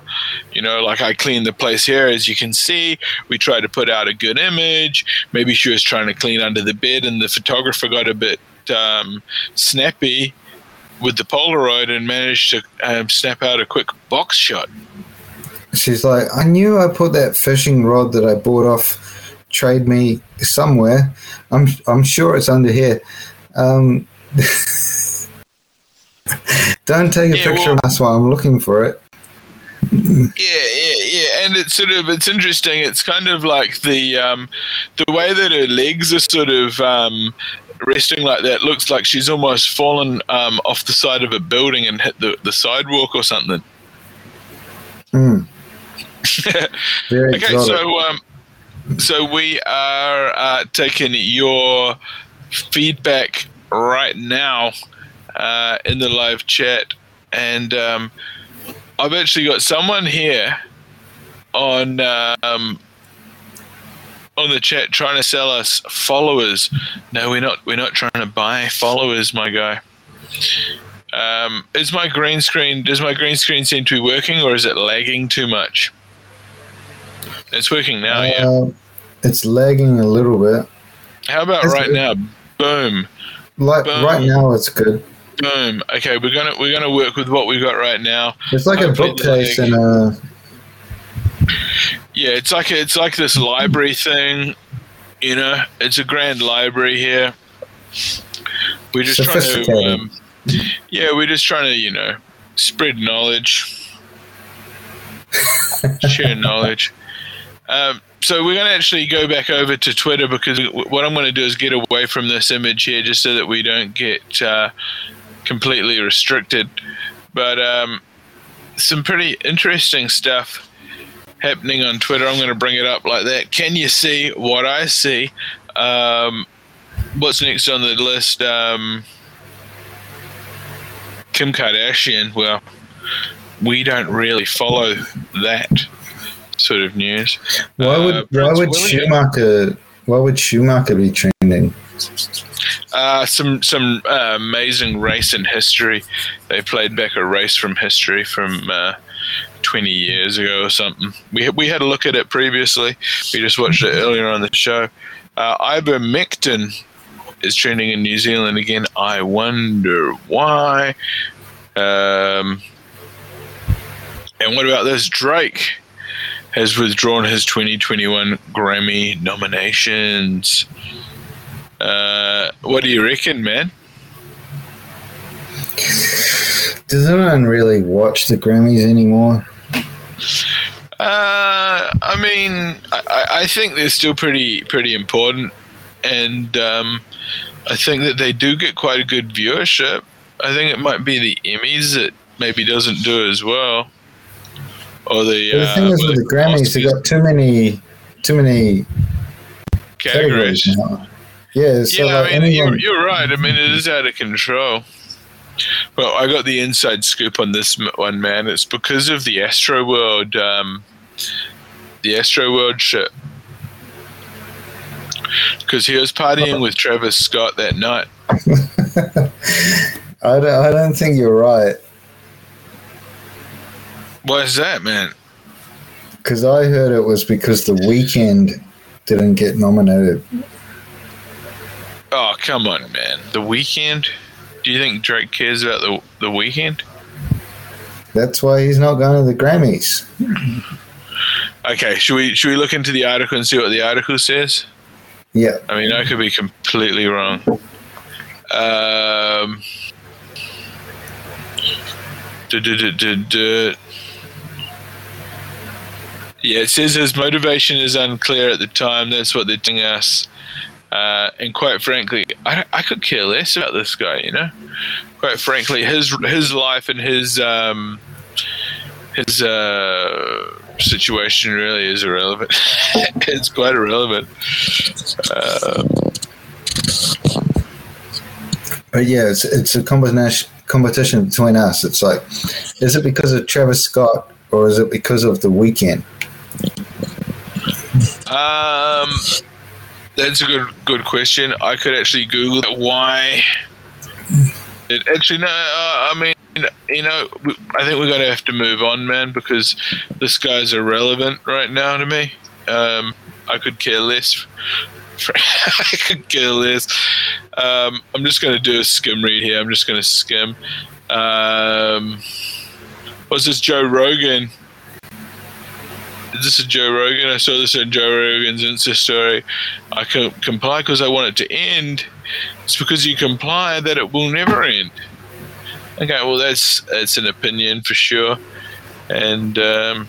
you know, like I cleaned the place here. As you can see, we tried to put out a good image. Maybe she was trying to clean under the bed, and the photographer got a bit um, snappy with the Polaroid and managed to um, snap out a quick box shot. She's like, I knew I put that fishing rod that I bought off Trade Me somewhere. I'm I'm sure it's under here. Um, *laughs* don't take a Yeah, picture well- of us while I'm looking for it. Yeah, yeah, yeah, and it's sort of it's interesting. It's kind of like the um, the way that her legs are sort of um, resting like that. Looks like she's almost fallen um, off the side of a building and hit the, the sidewalk or something. Mm, *laughs* very Okay, exotic. so um, so we are uh, taking your feedback right now uh, in the live chat, and um, I've actually got someone here on um, on the chat trying to sell us followers. No, we're not. We're not trying to buy followers, my guy. Um, is my green screen? Does my green screen seem to be working, or is it lagging too much? It's working now. Yeah. It's lagging a little bit. How about right now? Boom. Like Boom. right now, it's good. boom. Okay, we're gonna we're gonna work with what we've got right now. It's like a Hopefully bookcase and a. Yeah, it's like it's like this library thing. You know, it's a grand library here. We're just trying to, um, yeah, we're just trying to, you know, spread knowledge, *laughs* share knowledge. Um, so we're going to actually go back over to Twitter because what I'm going to do is get away from this image here, just so that we don't get uh, completely restricted. But um, some pretty interesting stuff happening on Twitter. I'm going to bring it up like that. Can you see what I see? Um, what's next on the list? Um, Kim Kardashian. Well, we don't really follow that sort of news. Why would Uh, why would William. Schumacher why would Schumacher be trending? Uh, some some uh, amazing race in history. They played back a race from history from uh, 20 years ago or something. We we had a look at it previously. We just watched it earlier on the show. Uh, ivermectin is trending in New Zealand again. I wonder why. Um, and what about this? Drake has withdrawn his 2021 Grammy nominations. Uh, what do you reckon, man? Does anyone really watch the Grammys anymore? Uh, I mean, I- I, I think they're still pretty pretty important, and um, I think that they do get quite a good viewership. I think it might be the Emmys that maybe doesn't do as well, or the, the uh, thing is with the Grammys, they got too many too many categories. categories. Yeah, so yeah, like I mean, you're, you're right. I mean, it is out of control. Well, I got the inside scoop on this one, man. It's because of the Astroworld, um, the Astroworld shit. Because he was partying with Travis Scott that night. *laughs* I don't, I don't think you're right Why is that, man? because I heard it was because the Weeknd didn't get nominated. Oh, come on, man. The Weeknd? Do you think Drake cares about the the Weeknd? That's why he's not going to the Grammys. Okay, should we should we look into the article and see what the article says? Yeah, I mean, I could be completely wrong. Um, duh, duh, duh. Yeah, it says his motivation is unclear at the time. That's what they're telling us. Uh, and quite frankly, I, I could care less about this guy. You know, quite frankly, his his life and his um, his uh, situation really is irrelevant. *laughs* it's quite irrelevant. Uh, but yeah, it's it's a competition between us. It's like, is it because of Travis Scott or is it because of the Weeknd? Um, that's a good good question. I could actually Google why. It actually no. Uh, I mean, you know, I think we're going to have to move on, man, because this guy's irrelevant right now to me. Um, I could care less. *laughs* I could care less. Um, I'm just going to do a skim read here. I'm just going to skim. Um, what's this? Joe Rogan. Is this is Joe Rogan? I saw this on Joe Rogan's Insta story. I can comply because I want it to end. It's because you comply that it will never end. Okay, well that's that's an opinion for sure, and um,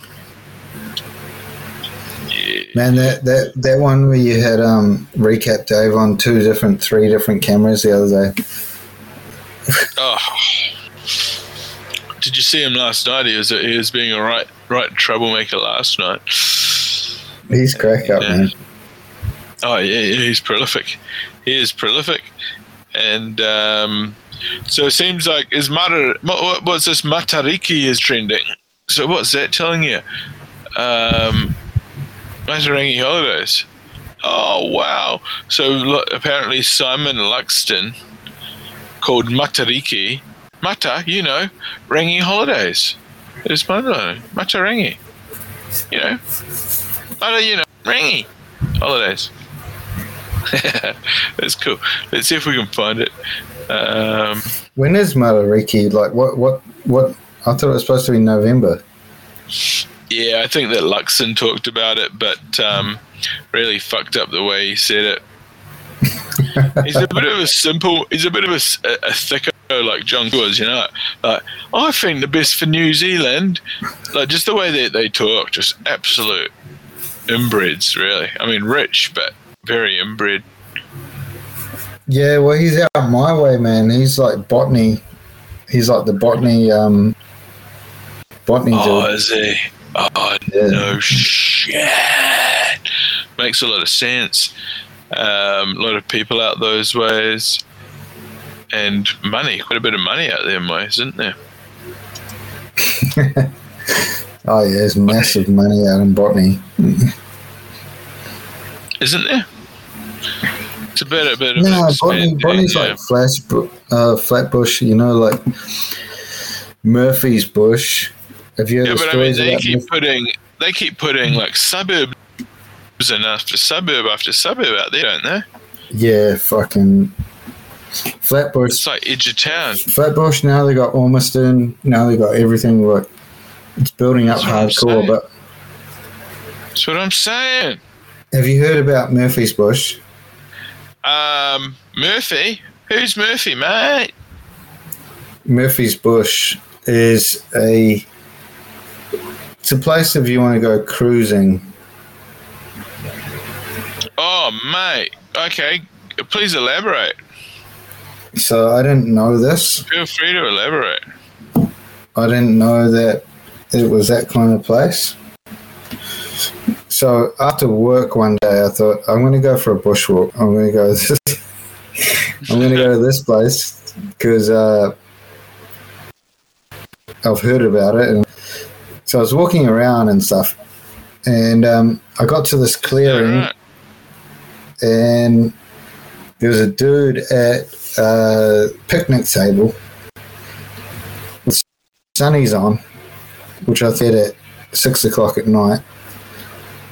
yeah, Man, that, that, that one where you had um, recap Dave on two different, three different cameras the other day. oh. Did you see him last night? He was he was being a right right troublemaker last night. He's crack up, Yeah. man. Oh yeah, yeah, he's prolific. He is prolific, and um, so it seems like is Mata, what, what's this Matariki is trending. So what's that telling you? Um, Matarangi holidays. Oh wow! So look, apparently Simon Luxon called Matariki Mata, you know, Rangi holidays. It's Mata Matarangi. You know, Mata, you know, Rangi holidays. *laughs* That's cool. Let's see if we can find it. Um, When is Matariki? Like, what, what, what? I thought it was supposed to be November. yeah, I think that Luxon talked about it, but um, really fucked up the way he said it. He's a bit of a simple. He's a bit of a thicker like John was, you know. Like I think the best for New Zealand, like just the way that they talk, just absolute inbreds. Really, I mean, rich but very inbred. Yeah, well, he's out my way, man. He's like botany. He's like the botany, um, botany Oh, dude. is he? Oh Yeah. no shit. Makes a lot of sense. Um, a lot of people out those ways, and money. Quite a bit of money out there, ways, isn't there? *laughs* Oh yeah, there's massive money out in botany. *laughs* Isn't there? It's a bit, a bit of No, botany, botany's yeah. like flash, uh, flatbush. You know, like Murphy's Bush. Have you heard Yeah, but I mean, they keep Murphy- putting they keep putting like suburbs and after suburb after suburb out there, don't they? Yeah, fucking Flatbush. It's like edge of town. Flatbush. Now they got Ormiston. Now they got everything. Like it's building up That's hardcore. But That's what I'm saying. have you heard about Murphy's Bush? Um, Murphy, who's Murphy, mate? Murphy's Bush is a it's a place if you want to go cruising. Oh, mate. Okay, please elaborate. So I didn't know this. Feel free to elaborate. I didn't know that it was that kind of place. So after work one day, I thought I'm going to go for a bushwalk. I'm going to go. *laughs* This, I'm going to go to this place because uh, I've heard about it, and so I was walking around and stuff, and um, I got to this clearing, Alright. And there was a dude at a picnic table with sunnies on, which I did at six o'clock at night, *laughs*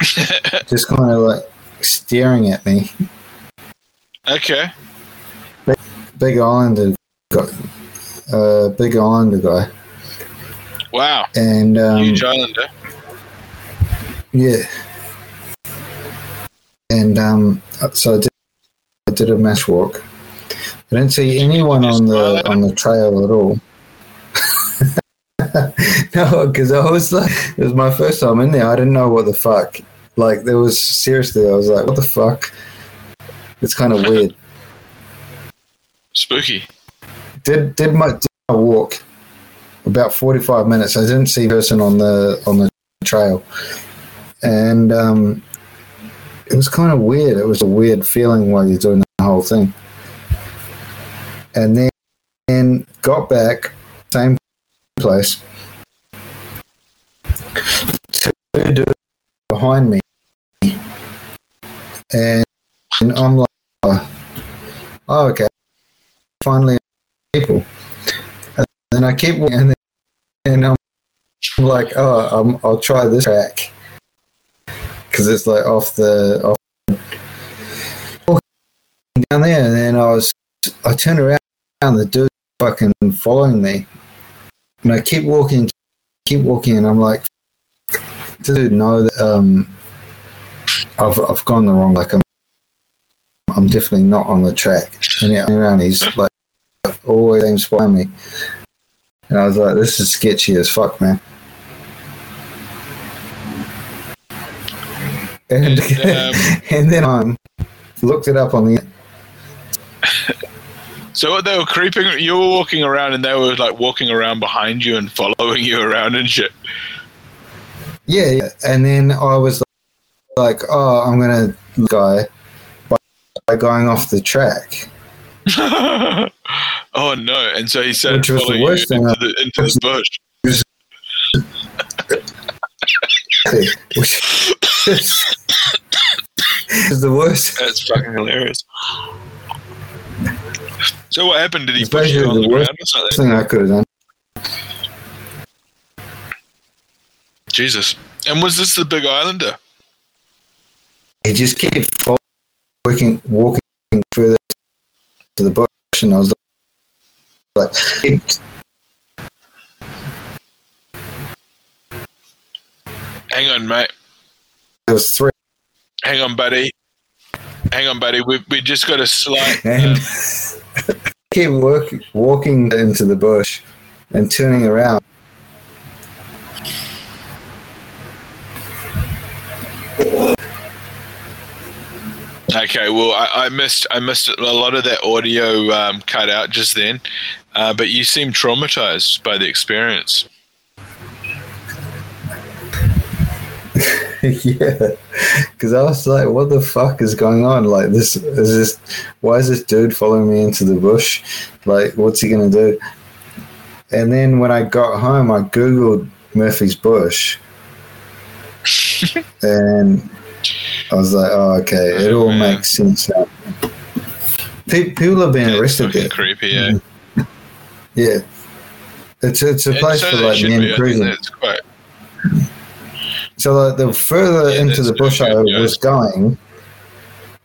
just kind of like staring at me. Okay. Big Islander guy, uh, big Islander guy, Wow. and um, Huge Islander. yeah, and um, so I did, I did a mass walk. I didn't see anyone on the on the trail at all. *laughs* no, because I was like, it was my first time in there. I didn't know what the fuck. Like, there was seriously, I was like, what the fuck? It's kind of weird. Spooky. Did did my did my walk about forty five minutes. I didn't see a person on the on the trail, and um, it was kind of weird. It was a weird feeling while you're doing the whole thing. And then, got back, same place. Two dudes behind me, and, and I'm like, oh, okay, finally people. And then I keep and, then, and I'm like, oh, i I'll try this track because it's like off the off down there, and then I was I turned around, and the dude fucking following me, and I keep walking, keep walking, and I'm like, dude, no, that, um, I've I've gone the wrong. Like I'm, I'm definitely not on the track. And yeah, around, he's like always aims behind me, and I was like, this is sketchy as fuck, man. And, And, *laughs* um, and then I looked it up on the So they were creeping, you were walking around, and they were like walking around behind you and following *laughs* you around and shit. Yeah, yeah. and then I was like, "Oh, I'm gonna guy by, by going off the track." *laughs* oh no! And so he said, Which was the worst thing into I- the, into the bush. Which is the worst. That's fucking hilarious. So what happened? Did he It's push you on the the worst ground or something? thing I could have done. Jesus! And was this the Big Islander? He just kept walking, walking further to the bush, and I was like, Hang on, mate. Three, Hang on, buddy. Hang on, buddy. We we just got a slight. *laughs* and *laughs* keep work, walking into the bush and turning around. Okay, well, I, I missed I missed a lot of that audio um, cut out just then, uh, but you seem traumatized by the experience. *laughs* yeah, because I was like, "What the fuck is going on? Like, this is this. Why is this dude following me into the bush? Like, what's he gonna do?" And then when I got home, I googled Murphy's Bush, *laughs* and I was like, "Oh, okay, it all makes sense now." Pe- People have been It's arrested there. creepy, yeah. Mm-hmm. Yeah, it's it's a place so for like men cruising. that's quite. So like the further Yeah, into the bush I was going,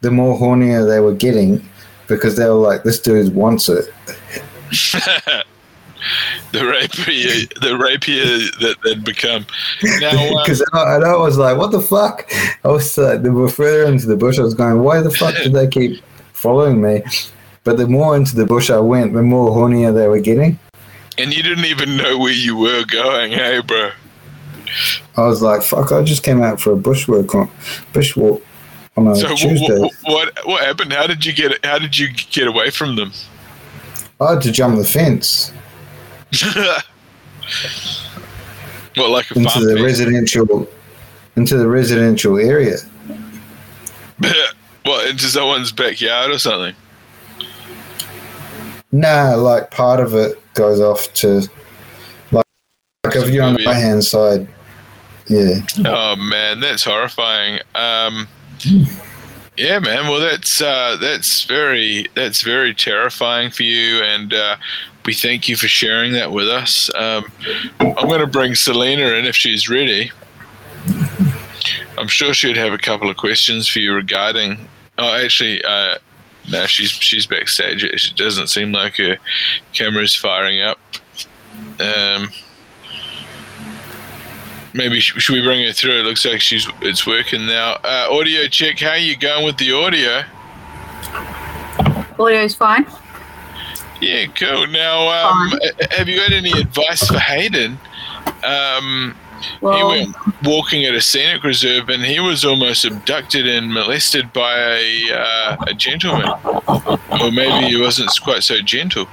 the more hornier they were getting because they were like, "This dude wants it." *laughs* the rapier, the rapier that they'd become. Now, *laughs* um, Because I, and I was like, "What the fuck?" I was like, the more further into the bush I was going, "Why the fuck did they keep following me?" But the more into the bush I went, the more hornier they were getting. and you didn't even know where you were going, hey, bro. I was like, "Fuck!" I just came out for a bushwalk on bushwalk on a So Tuesday. wh- wh- what what happened? How did you get? How did you get away from them? I had to jump the fence *laughs* what, like a into farm the fence? residential into the residential area. *laughs* what into someone's backyard or something? Nah, like part of it goes off to like if you're on right hand side. Yeah. Oh man, that's horrifying. Um, yeah, man. Well, that's uh, that's very that's very terrifying for you, and uh, we thank you for sharing that with us. Um, I'm going to bring Selena in if she's ready. I'm sure she'd have a couple of questions for you regarding. Oh, actually, uh, no, she's she's backstage. It doesn't seem like her camera's firing up. Um, maybe sh- should we bring her through? It looks like she's it's working now. Uh, audio check. How you going with the audio? Audio's fine. Yeah, cool. Now, um, have you got any advice for Hayden? Um, Well, he went walking at a scenic reserve and he was almost abducted and molested by a, uh, a gentleman. Or maybe he wasn't quite so gentle.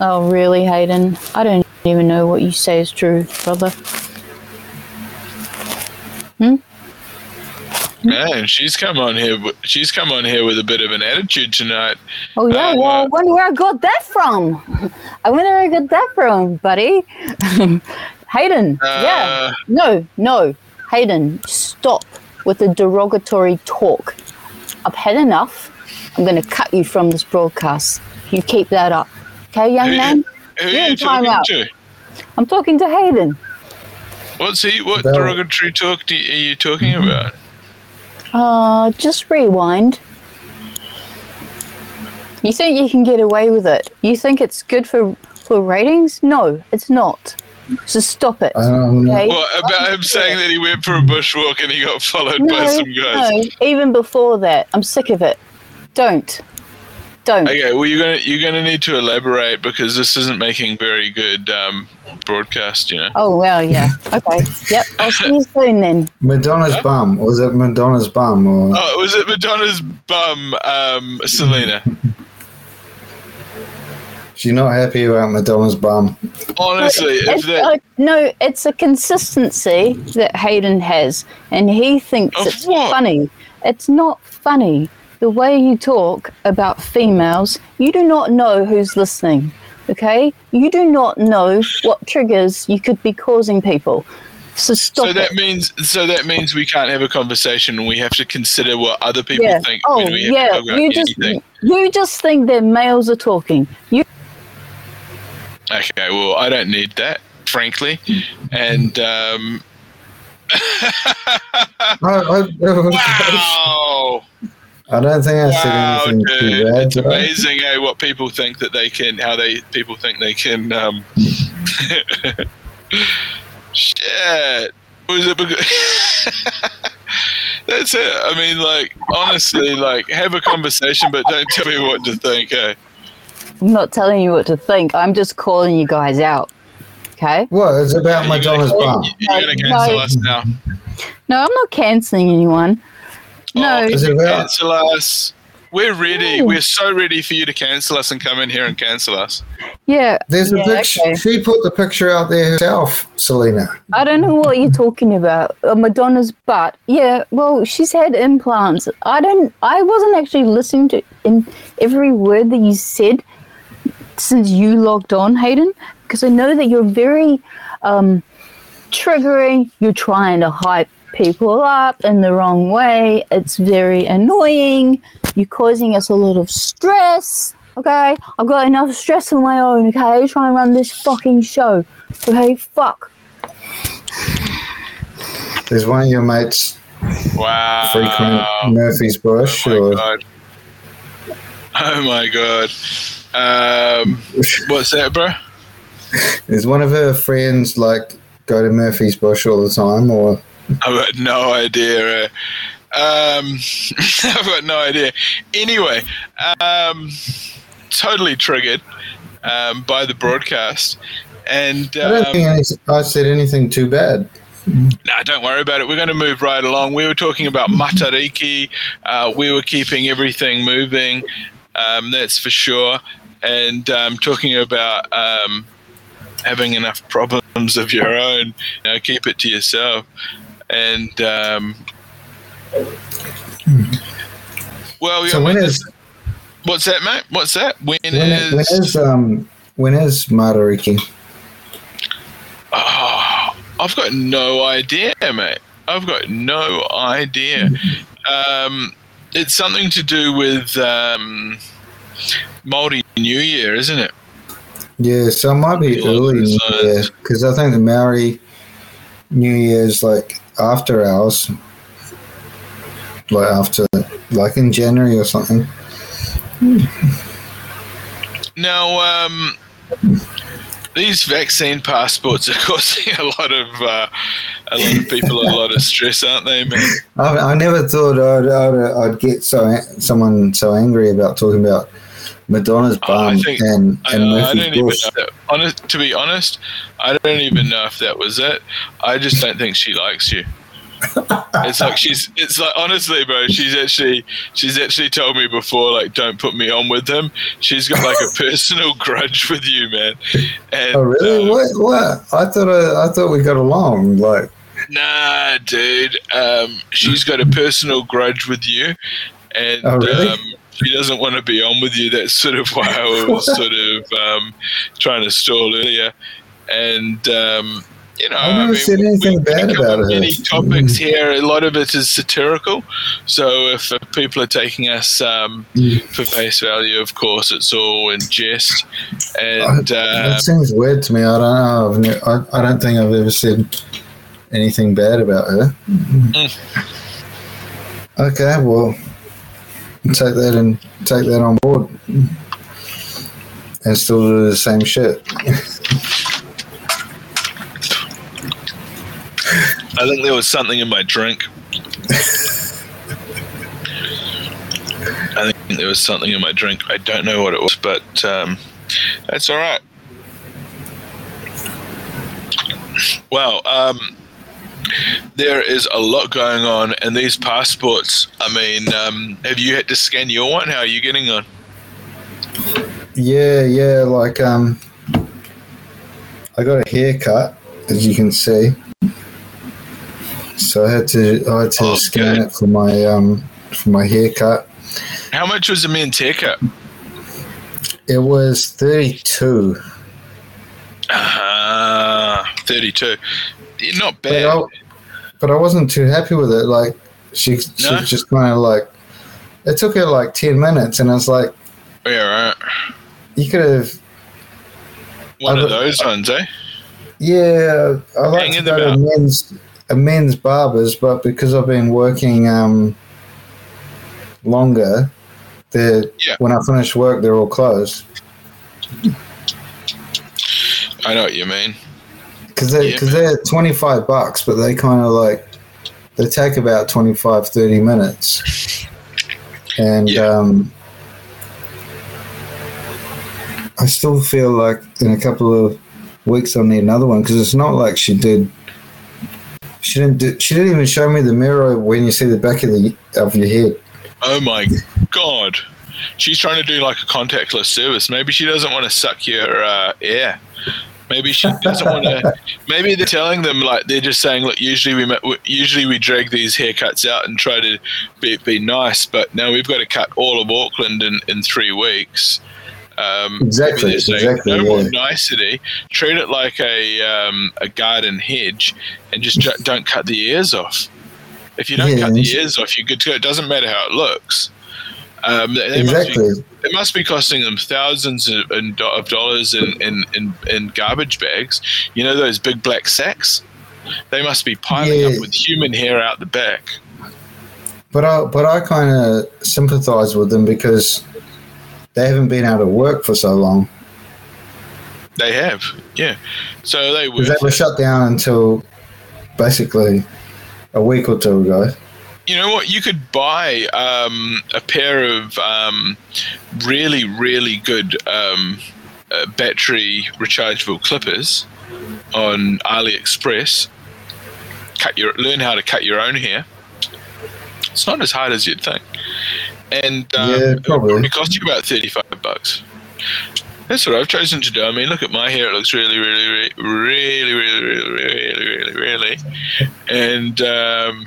Oh really, Hayden? I don't even know what you say is true, brother. Hmm? Man, she's come on here. She's come on here with a bit of an attitude tonight. Oh yeah, Uh, well, I wonder where I got that from. *laughs* I wonder where I got that from, buddy. *laughs* Hayden, yeah. Uh, No, no. Hayden, stop with the derogatory talk. I've had enough. I'm going to cut you from this broadcast. You keep that up. Okay, young Who- man? Who You're you in time talking out. to? I'm talking to Hayden. What's he? What About- derogatory talk do you, are you talking about? Uh, just rewind. You think you can get away with it? You think it's good for for ratings? No, it's not. So stop it. I. Okay? What about him saying that he went for a bushwalk and he got followed by some guys? no, even before that, I'm sick of it. Don't, don't. Okay, well you're gonna you're gonna need to elaborate because this isn't making very good um, broadcast. You know. Oh well, yeah. *laughs* Okay. Yep. I'll see you soon then. Madonna's bum. Was it Madonna's bum or Oh, was it Madonna's bum, um, Selena? *laughs* she's not happy about Madonna's bum? Honestly, if It's, that uh, no, it's a consistency that Hayden has, and he thinks Of it's what? funny. It's not funny. The way you talk about females, you do not know who's listening. Okay, you do not know what triggers you could be causing people. So stop so it. that means so that means we can't have a conversation and we have to consider what other people yeah. think Oh when we yeah. to You just anything. you just think that males are talking. You Okay, well I don't need that, frankly, and um, *laughs* I, I, *laughs* wow. I don't think I said Wow, anything dude, too bad. it's did amazing, eh? What people think that they can, how they people think they can. Um, *laughs* shit, was it? Because *laughs* That's it. I mean, like honestly, like have a conversation, but don't tell me what to think. Eh? I'm not telling you what to think. I'm just calling you guys out. Okay? What? It's about You're gonna- Madonna's bum. You're gonna No. cancel us now. No, I'm not cancelling anyone. No. Oh, Is it about? cancel us. We're ready. Ooh. We're so ready for you to cancel us and come in here and cancel us. Yeah. There's a yeah, picture. okay. She put the picture out there herself, Selena. I don't know what you're talking about. Uh, Madonna's butt. Yeah, well, she's had implants. I don't. I wasn't actually listening to in every word that you said since you logged on, Hayden, because I know that you're very um, triggering. You're trying to hype people up in the wrong way. It's very annoying. You're causing us a lot of stress. Okay, I've got enough stress of my own. Okay, trying to run this fucking show. Okay, fuck. There's one of your mates Wow. frequent Murphy's Bush, Oh my or god. Oh my god. Um, what's that, bro? is one of her friends like go to Murphy's Bush all the time, or I've got no idea. uh, Um, *laughs* I've got no idea. Anyway, um, totally triggered um, by the broadcast. And I don't um, think I said anything too bad. Nah, don't worry about it. We're going to move right along. We were talking about Matariki. Uh, we were keeping everything moving, um, that's for sure. And um, talking about um, having enough problems of your own, you know, keep it to yourself. And um, well, So when when is what's that, mate? What's that? When when, is? when is um when is Matariki? Oh, I've got no idea, mate. I've got no idea. *laughs* Um, it's something to do with um, Māori New Year, isn't it? Yeah, so it might be early New Year because I think the Maori New Year is like after ours, like after like in January or something. Now, um, these vaccine passports are *laughs* causing a lot of uh, a lot of people a lot of stress, aren't they, man? I, I never thought I'd, I'd, I'd get so someone so angry about talking about Madonna's bum think- and and I Murphy don't even Bush. Honest, to be honest, I don't even know if that was it. I just don't think she likes you. it's like she's. It's like honestly, bro. She's actually. She's actually told me before, like, don't put me on with him. She's got like a *laughs* personal grudge with you, man. And, Oh really? uh, what? What? I thought I, I thought we got along. Like Nah, dude. Um, she's got a personal grudge with you, and Oh, really? um, she doesn't want to be on with you. That's sort of why I was sort *laughs* of um, trying to stall earlier. And um, you know, I never I mean, said anything bad about her. Many topics here. A lot of it is satirical. So if uh, people are taking us um, Mm. for face value, of course, it's all in jest. And uh, that seems weird to me. I don't know. I've I, I don't think I've ever said anything bad about her. Mm. Okay, well, take that and take that on board, and still do the same shit. I think there was something in my drink. I think there was something in my drink. I don't know what it was, but um, that's all right. Well, um, there is a lot going on, and these passports. I mean, um, have you had to scan your one? How are you getting on? Yeah, yeah. Like, um, I got a haircut, as you can see. So I had to, I had to Oh, scan good. it for my, um, for my haircut. How much was the men's haircut? It was thirty-two. Ah, thirty-two. Not But bad. I, but I wasn't too happy with it. Like she, she No? just kind of like it took her like ten minutes, and I was like, Yeah, right. you could have, One I of those ones, eh? yeah. I like Hang to go to men's a men's barbers, but because I've been working um longer, they're Yeah. when I finish work, they're all closed I know what you mean. Because they Yeah, because they're twenty five bucks, but they kind of like they take about 25, 30 minutes, and Yeah. um, I still feel like in a couple of weeks I'll need another one because it's not like she did. She didn't. Do, she didn't even show me the mirror when you see the back of the of your head. Oh my god. She's trying to do like a contactless service. Maybe she doesn't want to suck your uh, air. Maybe she doesn't want to. Maybe they're telling them like they're just saying, look, usually we usually we drag these haircuts out and try to be, be nice, but now we've got to cut all of Auckland in, in three weeks. Um, Exactly, exactly, No more nicety. Treat it like a um, a garden hedge, and just ju- don't cut the ears off. If you don't Yeah, cut the ears off, you're good to go. It doesn't matter how it looks. Um, they, they Exactly. Must be, it must be costing them thousands of, of dollars in, in, in, in garbage bags. You know those big black sacks? They must be piling Yeah. up with human hair out the back. But I but I kind of sympathise with them because they haven't been able to work for so long They have, yeah. So they were. they were shut down until basically a week or two ago. You know what? You could buy um, a pair of um, really, really good um, uh, battery rechargeable clippers on AliExpress. Cut your learn how to cut your own hair. It's not as hard as you'd think, and um, Yeah, probably. probably cost you about thirty-five bucks. That's what I've chosen to do. I mean, look at my hair; it looks really, really, really, really, really, really, really, really, really, and um,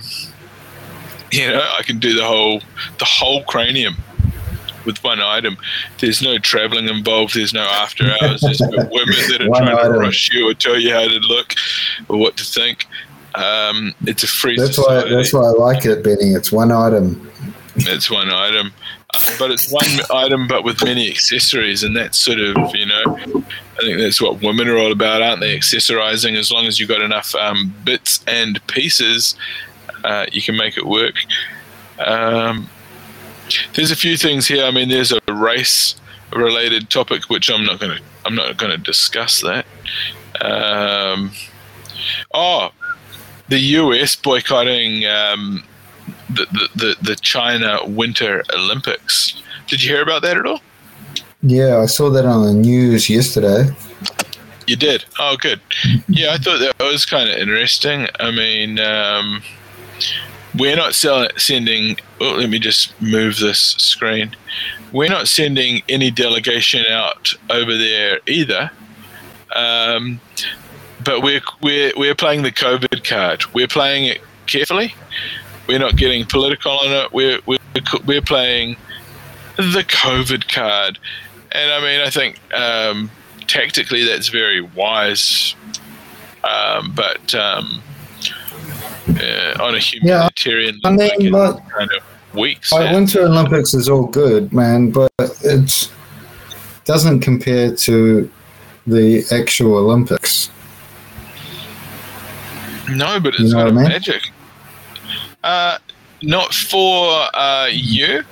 you know, I can do the whole the whole cranium with one item. There's no traveling involved. There's no after hours. There's no *laughs* women that are trying item. to rush you or tell you how to look or what to think. Um, it's a free That's why that's why I like it, Benny. It's one item. It's one item, uh, but it's one item, but with many accessories, and that's sort of you know, I think that's what women are all about, aren't they? Accessorizing. As long as you've got enough um, bits and pieces, uh, you can make it work. Um, there's a few things here. I mean, there's a race-related topic which I'm not going to I'm not going to discuss that. Um, oh, the US boycotting um, the, the, the, the China Winter Olympics. Did you hear about that at all? Yeah, I saw that on the news yesterday. You did. Oh, good. Yeah, I thought that was kind of interesting. I mean, um, we're not sell- sending. Oh, let me just move this screen. We're not sending any delegation out over there either. Um, but we're we're we're playing the COVID card. We're playing it carefully. We're not getting political on it. We're we're we're playing the COVID card, and I mean, I think um, tactically that's very wise, um, but um, uh, on a humanitarian I mean, like- kind of weeks. Like, Winter Olympics is all good, man, but it doesn't compare to the actual Olympics. No, but You it's know got what mean? magic. Uh, not for uh, you,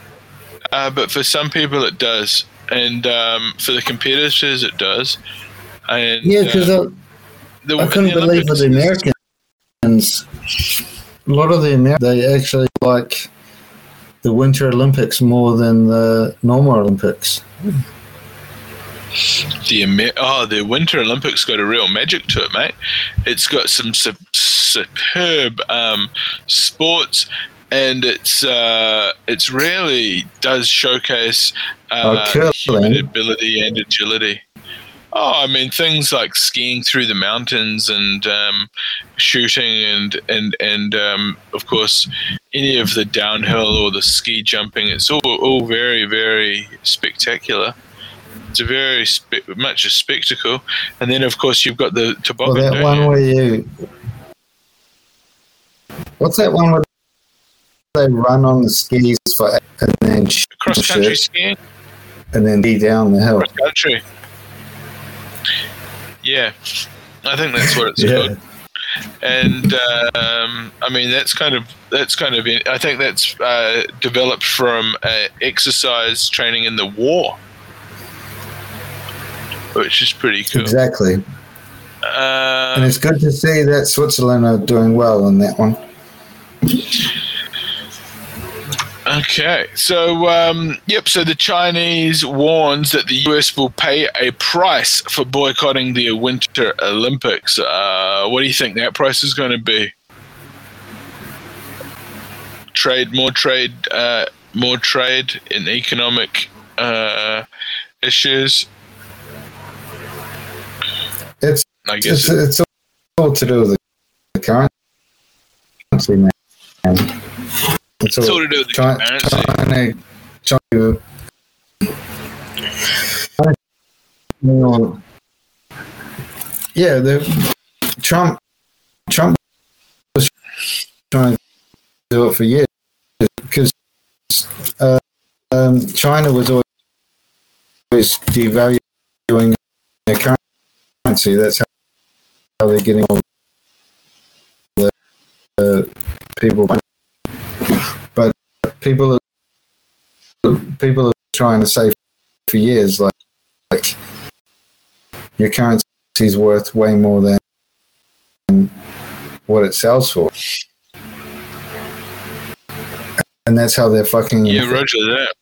uh, but for some people it does, and um, for the competitors it does. And Yeah, because uh, the, I, I couldn't believe the Americans. A lot of the Americans, they actually like the Winter Olympics more than the normal Olympics. The Amer- oh, the Winter Olympics got a real magic to it, mate. It's got some su- superb um, sports, and it's uh, it's really does showcase uh, Oh, human ability and agility. Oh, I mean things like skiing through the mountains and um, shooting and and and um, of course any of the downhill or the ski jumping. It's all all very very spectacular. It's a very spe- much a spectacle, and then of course you've got the toboggan. Well, that one you? where you. What's that one where they run on the skis for and then cross country skiing, and then be down the hill? cross country. Yeah, I think that's what it's *laughs* Yeah. called. and um, I mean that's kind of that's kind of I think that's uh, developed from uh, exercise training in the war, which is pretty cool. Exactly. Um, and it's good to see that Switzerland are doing well on that one. Okay, so um, yep, so the Chinese warns that the US will pay a price for boycotting the Winter Olympics. Uh, what do you think that price is going to be? Trade, more trade, uh, more trade in economic uh, issues. It's I guess it's, it's all to do with the currency, man. All, all to do the trying, currency. Trying to, yeah, the Trump Trump was trying to do it for years because uh, um, China was always devaluing their currency. That's how, they're getting all the uh, people people are people are trying to say for years like like your currency is worth way more than what it sells for. And that's how they're fucking yeah roger that.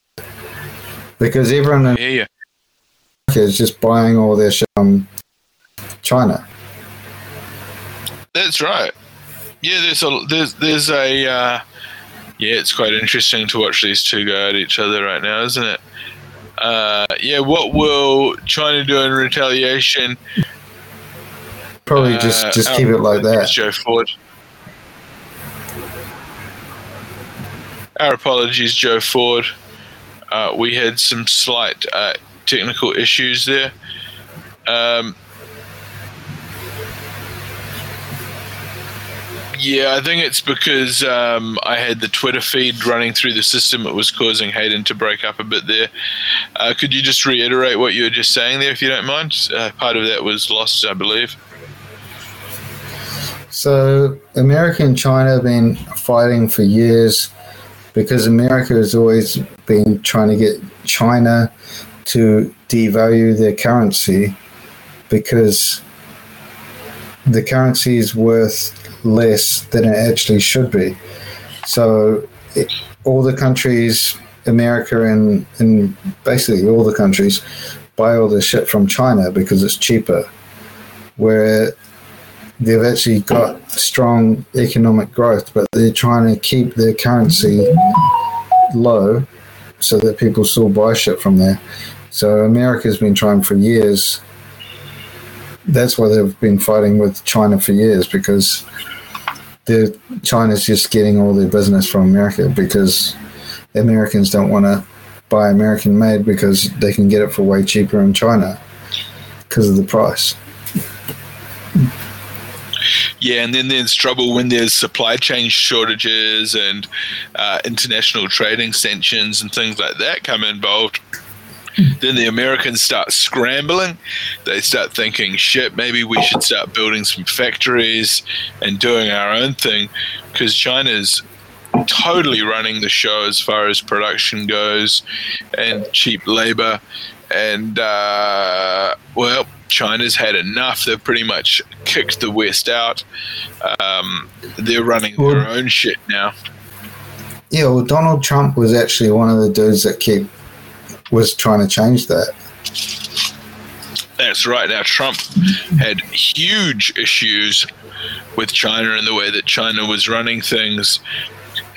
Because everyone in yeah, America is just buying all their shit from China. That's right. Yeah there's a there's there's a uh, yeah, it's quite interesting to watch these two go at each other right now, isn't it? Uh, yeah, what will China do in retaliation? Probably just Uh, just our keep it like that. Joe Ford. Our apologies, Joe Ford. Uh, we had some slight uh, technical issues there. Um, yeah, I think it's because um, I had the Twitter feed running through the system. It was causing Hayden to break up a bit there. Uh, could you just reiterate what you were just saying there, if you don't mind? Uh, part of that was lost, I believe. So America and China have been fighting for years because America has always been trying to get China to devalue their currency because the currency is worth less than it actually should be. So it, all the countries, America and, and basically all the countries, buy all the shit from China because it's cheaper. Where they've actually got strong economic growth, but they're trying to keep their currency low so that people still buy shit from there. So America's been trying for years. That's why they've been fighting with China for years because China's just getting all their business from America because Americans don't want to buy American made because they can get it for way cheaper in China because of the price. Yeah, and then there's trouble when there's supply chain shortages and uh, international trading sanctions and things like that come involved. Then the Americans start scrambling. They start thinking, shit, maybe we should start building some factories and doing our own thing because China's totally running the show as far as production goes and cheap labor. And, uh, well, China's had enough. They've pretty much kicked the West out. Um, they're running their own shit now. Yeah, well, Donald Trump was actually one of the dudes that kept was trying to change that. That's right. Now, Trump had huge issues with China and the way that China was running things.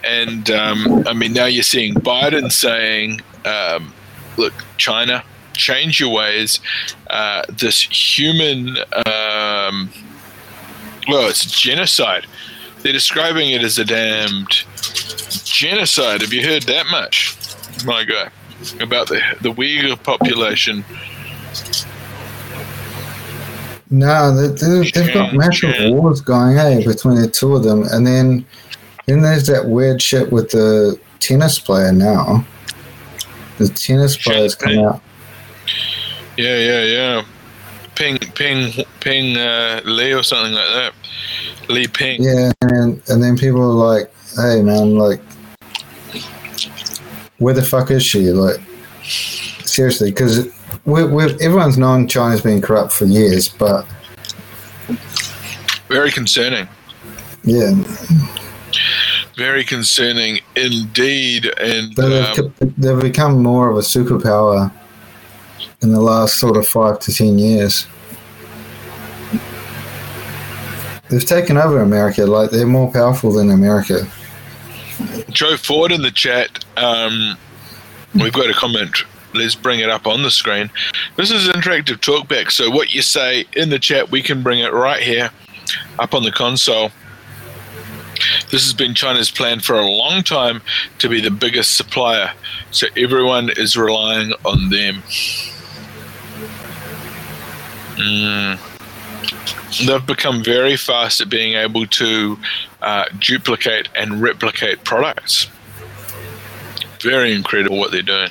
And um, I mean, now you're seeing Biden saying, um, look, China, change your ways. Uh, this human, um, well, it's genocide. They're describing it as a damned genocide. Have you heard that much, my guy, about the, the Uyghur population? No, they, they, they've got massive wars going, hey, between the two of them, and then then there's that weird shit with the tennis player now. The tennis players come out. Yeah, yeah, yeah. Ping, ping, ping, uh, Lee or something like that. Li Ping. Yeah, and and then people are like, "Hey, man, like, where the fuck is she?" Like, seriously, because everyone's known China's been corrupt for years, but Very concerning. yeah, Very concerning indeed. And they've, um, they've become more of a superpower in the last sort of five to ten years. They've taken over America. Like they're more powerful than America. Joe Ford in the chat. Um, we've got a comment. Let's bring it up on the screen. This is interactive talkback. So what you say in the chat, we can bring it right here up on the console. This has been China's plan for a long time to be the biggest supplier. So everyone is relying on them. Mm. They've become very fast at being able to uh, duplicate and replicate products. Very incredible what they're doing.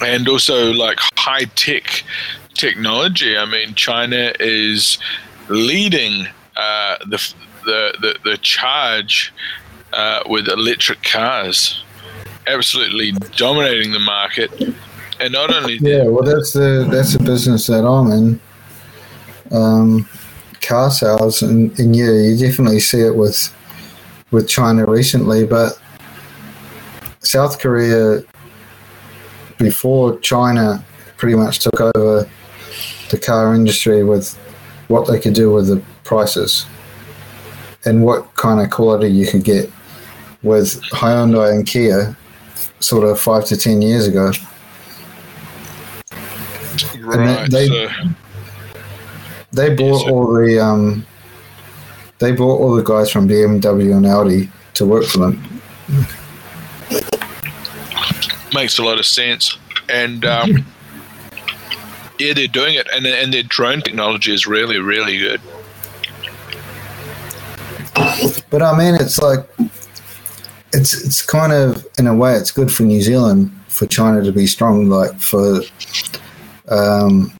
And also, like high tech technology. I mean, China is leading uh, the, the, the, the charge uh, with electric cars, absolutely dominating the market. And not only Yeah, well, that's the that's the business that I'm in. Um, car sales, and, and yeah, you definitely see it with with China recently, but South Korea before China pretty much took over the car industry with what they could do with the prices and what kind of quality you could get with Hyundai and Kia sort of five to ten years ago. right, they- so, They bought sir. all the um, they bought all the guys from BMW and Audi to work for them. makes a lot of sense. And um, *laughs* yeah, they're doing it, and and their drone technology is really, really good. But I mean, it's like it's it's kind of in a way it's good for New Zealand for China to be strong, like for um,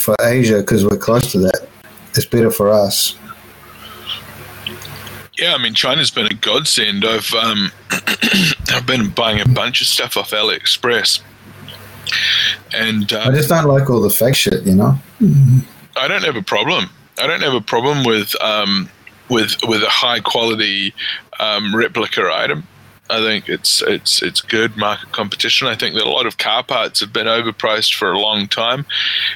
for Asia because we're close to that. It's better for us. Yeah, I mean, China's been a godsend. I've um, *clears throat* I've been buying a bunch of stuff off AliExpress, and I uh, just don't like all the fake shit, you know. I don't have a problem. I don't have a problem with um, with with a high quality um, replica item. I think it's it's it's good market competition. I think that a lot of car parts have been overpriced for a long time,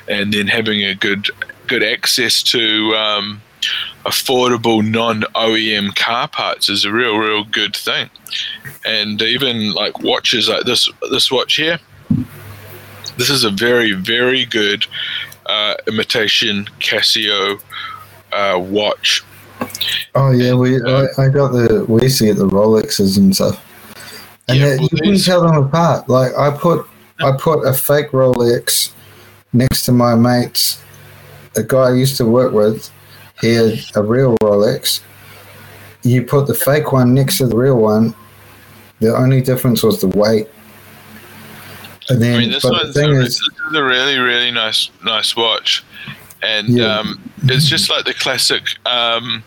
and then having a good good access to um, affordable non OEM car parts is a real real good thing. And even like watches like this this watch here, this is a very very good uh, imitation Casio uh, watch. Oh yeah, we I, I got the we used to get the Rolexes and stuff, and Yeah, you couldn't tell them apart. Like I put I put a fake Rolex next to my mate's, a guy I used to work with. He had a real Rolex. You put the fake one next to the real one. The only difference was the weight. And then, I mean, this but the thing a, is, this is a really, really nice, nice watch, and Yeah. um, it's just like the classic, um,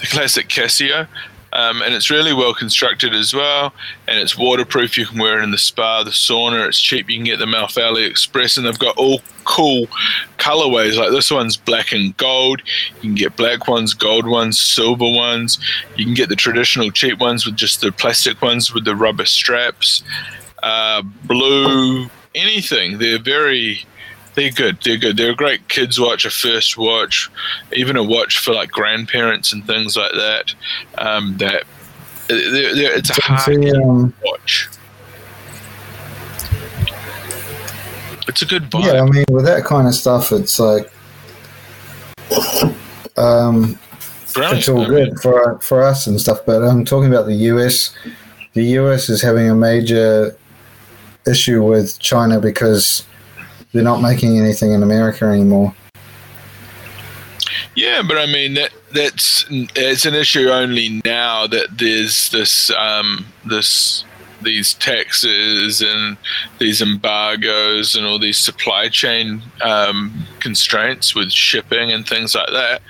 the classic Casio, um, and it's really well constructed as well, and it's waterproof. You can wear it in the spa, the sauna. It's cheap. You can get the them off AliExpress, and they've got all cool colorways. Like this one's black and gold. You can get black ones, gold ones, silver ones. You can get the traditional cheap ones with just the plastic ones with the rubber straps uh, blue, anything. They're very, they're good. They're good. They're a great kids watch, a first watch, even a watch for like grandparents and things like that. Um, that they're, they're, it's a hard see, um, watch. It's a good vibe. Yeah, I mean, with that kind of stuff, it's like, um, Brilliant. it's all I mean, good for for us and stuff. But I'm talking about the US. The US is having a major issue with China because they're not making anything in America anymore. Yeah, but I mean that that's it's an issue only now that there's this um, this these taxes and these embargoes and all these supply chain um, constraints with shipping and things like that.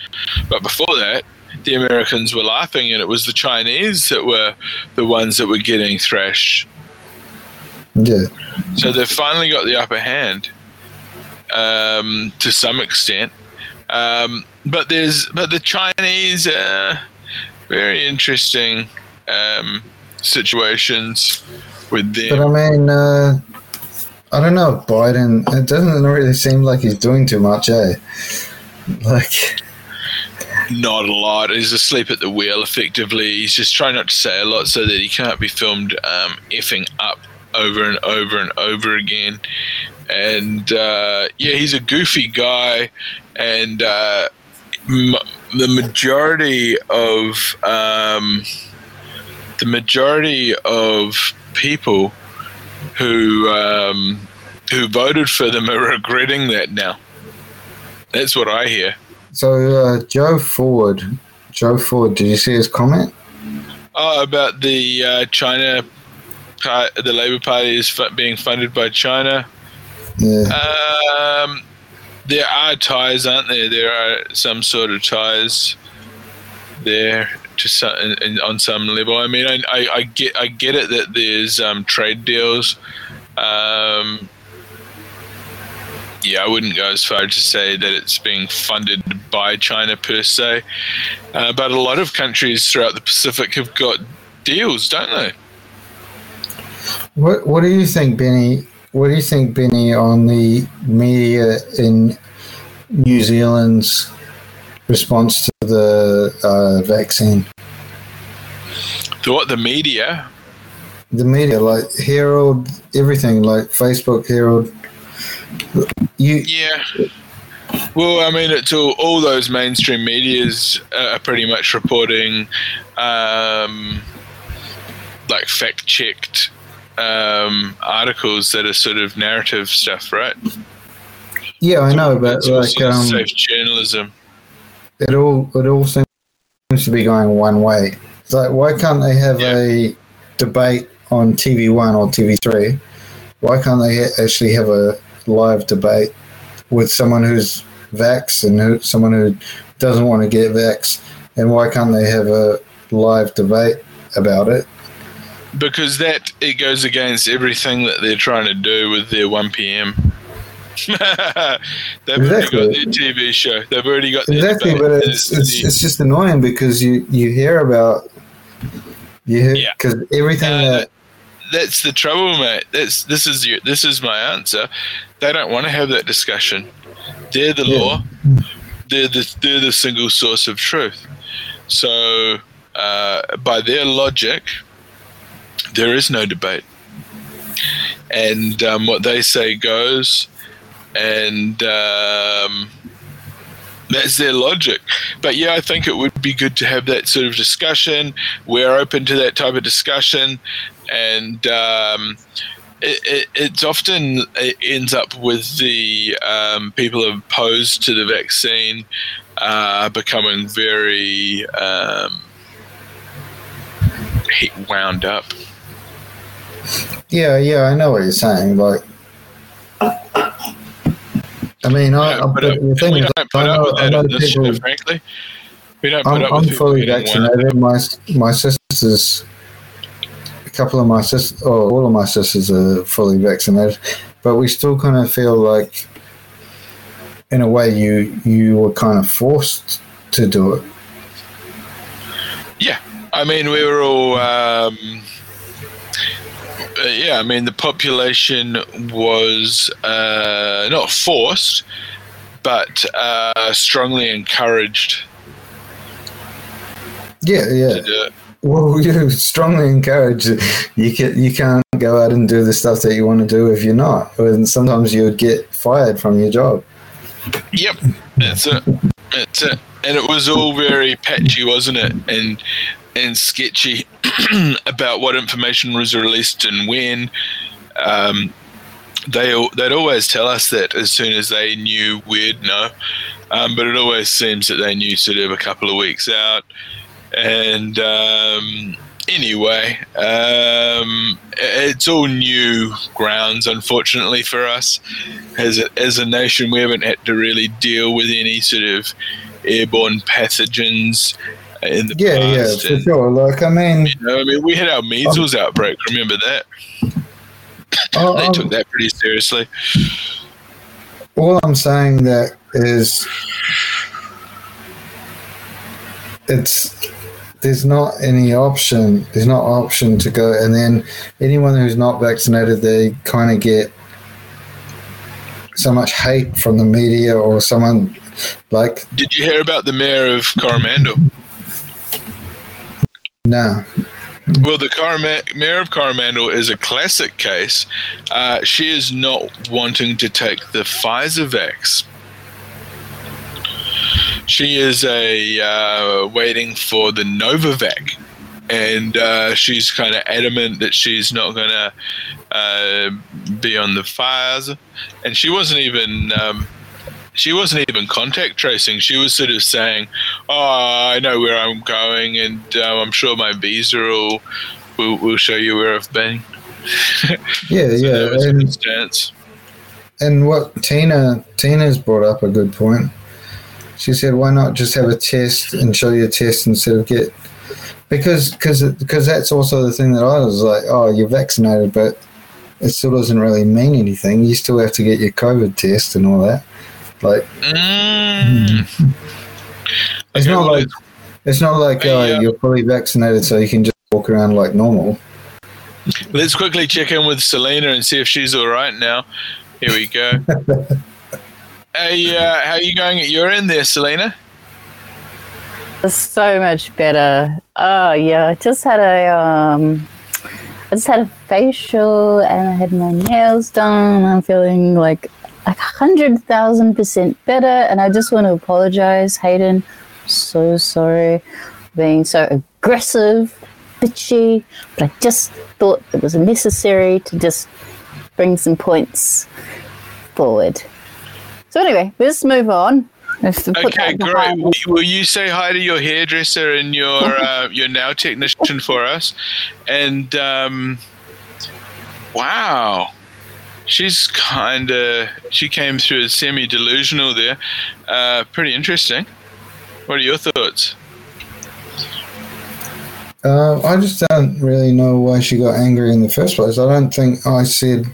But before that, the Americans were laughing, and it was the Chinese that were the ones that were getting thrashed. Yeah. So they've finally got the upper hand um, to some extent. Um, but there's but the Chinese uh, very interesting um, situations with them. But I mean, uh, I don't know, Biden. It doesn't really seem like he's doing too much, eh? Like, not a lot. He's asleep at the wheel, effectively. He's just trying not to say a lot so that he can't be filmed um, effing up over and over and over again. And uh, yeah, he's a goofy guy, and uh, m- the majority of um, the majority of people who um, who voted for them are *laughs* regretting that now. That's what I hear. so uh, Joe Ford, Joe Ford, did you see his comment? Oh, about the uh, China, the Labour Party is being funded by China. Yeah. Um, there are ties, aren't there? There are some sort of ties there to some, on some level. I mean, I, I, I get I get it that there's um, trade deals. Um, yeah, I wouldn't go as far to say that it's being funded by China per se, uh, but a lot of countries throughout the Pacific have got deals, don't they? What What do you think, Benny? What do you think, Benny, on the media in New Zealand's response to the uh, vaccine? The what the media? The media, like Herald, everything, like Facebook, Herald. You, Yeah. Well, I mean, it's all, all those mainstream medias are pretty much reporting, um, like fact checked um, articles that are sort of narrative stuff, right? yeah, I know, but like, sort of um, safe journalism. it all it all seems to be going one way. It's like, why can't they have Yeah. a debate on TV One or TV Three? Why can't they ha- actually have a live debate with someone who's vax and who, someone who doesn't want to get vax? And why can't they have a live debate about it? Because that it goes against everything that they're trying to do with their 1 p.m. *laughs* They've Exactly. already got their TV show. They've already got Exactly, but it's, it's it's just annoying because you you hear about you hear Yeah. because everything Uh, that that's the trouble, mate. That's this is your, this is my answer. They don't want to have that discussion. They're the Yeah. law. They're the they're the single source of truth. So uh, by their logic, there is no debate, and um, what they say goes, and. Um, that's their logic. But yeah, I think it would be good to have that sort of discussion. We're open to that type of discussion, and um, it, it, it's often it ends up with the um, people opposed to the vaccine uh, becoming very um, wound up. Yeah yeah I know what you're saying like. I mean, I, I, but the thing is, don't I know, I know this people. show, frankly. We don't put I'm, up I'm with fully vaccinated. My my sisters, a couple of my sisters, or all of my sisters are fully vaccinated, but we still kind of feel like, in a way, you you were kind of forced to do it. Yeah, I mean, we were all. Um, uh, yeah, I mean, the population was uh, not forced, but uh, strongly encouraged Yeah, yeah. to do it. Well, *laughs* you strongly encourage you can you can't go out and do the stuff that you want to do if you're not, and sometimes you would get fired from your job. Yep, that's it. That's it. And it was all very patchy, wasn't it? And and sketchy *clears throat* about what information was released and when. Um, they they'd always tell us that as soon as they knew we'd know, um, but it always seems that they knew sort of a couple of weeks out. And um, anyway, um, it's all new grounds, unfortunately for us. As a, as a nation, we haven't had to really deal with any sort of airborne pathogens in the Yeah, yeah, past. for and, sure. Like, I mean, you know, I mean, we had our measles um, outbreak. Remember that? I- oh, *laughs* They I'm- took that pretty seriously. all I'm saying that is it's there's not any option there's not option to go and then anyone who's not vaccinated they kind of get so much hate from the media or someone like Did you hear about the mayor of Coromandel? No Well, the mayor of Coromandel is a classic case. Uh, she is not wanting to take the Pfizer vax. She is a uh, waiting for the Novavax, and uh, she's kind of adamant that she's not going to uh, be on the Pfizer. And she wasn't even um, she wasn't even contact tracing. She was sort of saying, "Oh, I know where I'm going, and um, I'm sure my visa will, will will show you where I've been." *laughs* yeah *laughs* So yeah that was a and, and what tina tina's brought up a good point she said why not just have a test and show your test instead of get because because because that's also the thing that i was like oh you're vaccinated but it still doesn't really mean anything you still have to get your covid test and all that like Mm. it's not like it's not like Hey, uh, uh, you're fully vaccinated so you can just walk around like normal Let's quickly check in with Selena and see if she's all right now. Here we go. *laughs* hey, uh, how you going at your end there, Selena? So much better. Oh yeah, I just had a um, I just had a facial and I had my nails done. I'm feeling like like hundred thousand percent better, and I just want to apologize, Hayden. So sorry being so aggressive, bitchy, but I just thought it was necessary to just bring some points forward. So anyway, let's move on. Let's Okay, great. Will will you say hi to your hairdresser and your *laughs* uh, your now technician for us? And um, wow, she's kind of she came through as semi delusional there. Uh, pretty interesting. What are your thoughts? uh, i just don't really know why she got angry in the first place i don't think i said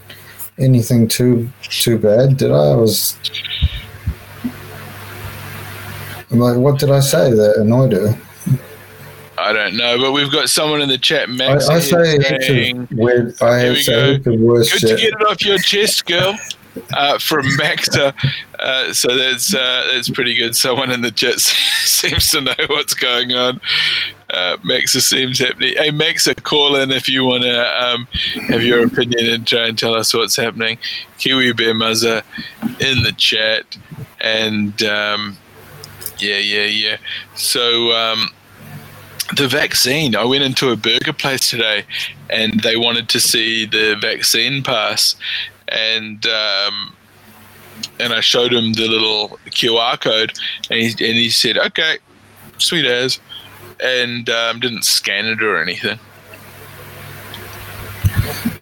anything too too bad did i i was I'm like, what did I say that annoyed her? I don't know, but we've got someone in the chat, I, Max, I here say saying, weird. I have we say go. heaps of worse Good to get it off your chest, girl. Uh, from Maxa, uh, so that's uh, that's pretty good. Someone in the chat *laughs* seems to know what's going on. Uh, Maxa seems happy. Hey, Maxa, call in if you want to um, have your opinion and try and tell us what's happening. Kiwi Bear Muzza in the chat, and um, yeah, yeah, yeah. So. Um, the vaccine. I went into a burger place today, and they wanted to see the vaccine pass, and um, and I showed him the little QR code, and he and he said, "Okay, sweet as," and um, didn't scan it or anything.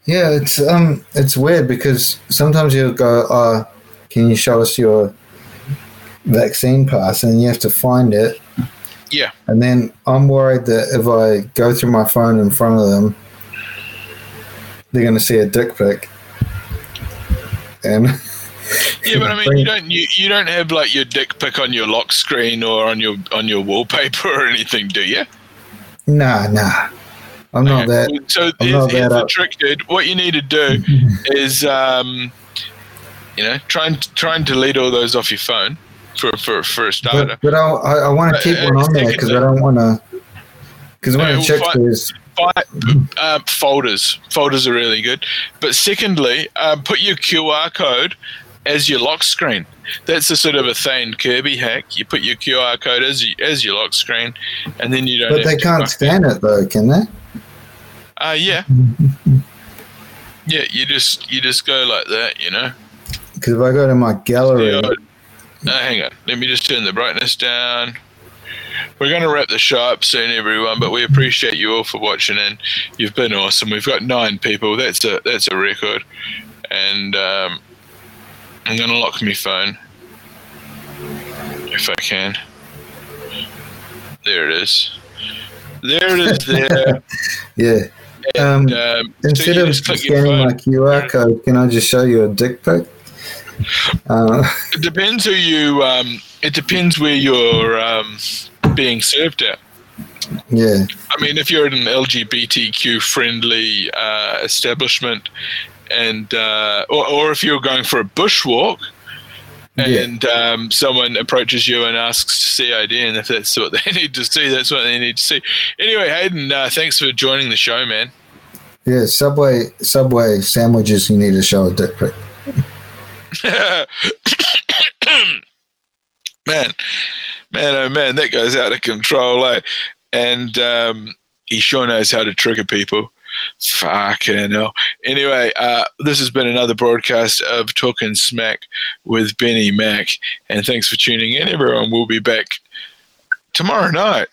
Yeah, it's um, it's weird because sometimes you'll go, uh, can you show us your vaccine pass? And you have to find it. Yeah. And then I'm worried that if I go through my phone in front of them, they're going to see a dick pic. And Yeah, but I mean, you *laughs* don't you, you don't have like your dick pic on your lock screen or on your on your wallpaper or anything, do you? nah, nah, I'm not that. So here's, not here's the trick, dude. What you need to do *laughs* is, um, you know, try and try and delete all those off your phone for for for a starter. But, but I, I, I want to keep Uh, one on there because I don't want to. Because when Uh, I check fi- this, uh, folders, folders are really good. But secondly, um, put your QR code as your lock screen. That's a sort of a Thane Kirby hack. You put your QR code as you, as your lock screen, and then you don't. but they to can't scan it though, can they? Uh, yeah. *laughs* Yeah, you just you just go like that, you know. Because if I go to my gallery, Hang on, let me just turn the brightness down. we're going to wrap the show up soon, everyone. But we appreciate you all for watching, and you've been awesome. We've got nine people. That's a that's a record. And um, I'm going to lock my phone if I can. There it is. There it is. There. *laughs* Yeah. And, Um, um, Instead you of scanning my QR code, can I just show you a dick pic? Uh, It depends who you. Um, it depends where you're um, being served at. yeah. I mean, if you're at an LGBTQ friendly uh, establishment, and uh, or, or if you're going for a bushwalk, Yeah. and um, someone approaches you and asks to see ID, and if that's what *laughs* they need to see, that's what they need to see. Anyway, Hayden, uh, thanks for joining the show, man. Yeah, Subway Subway sandwiches you need to show a dick pic. *coughs* man, man, oh man, that goes out of control, eh? And um, he sure knows how to trigger people. Fucking hell. Anyway, uh, this has been another broadcast of Talking Smack with Benny Mack. And thanks for tuning in, everyone. We'll be back tomorrow night.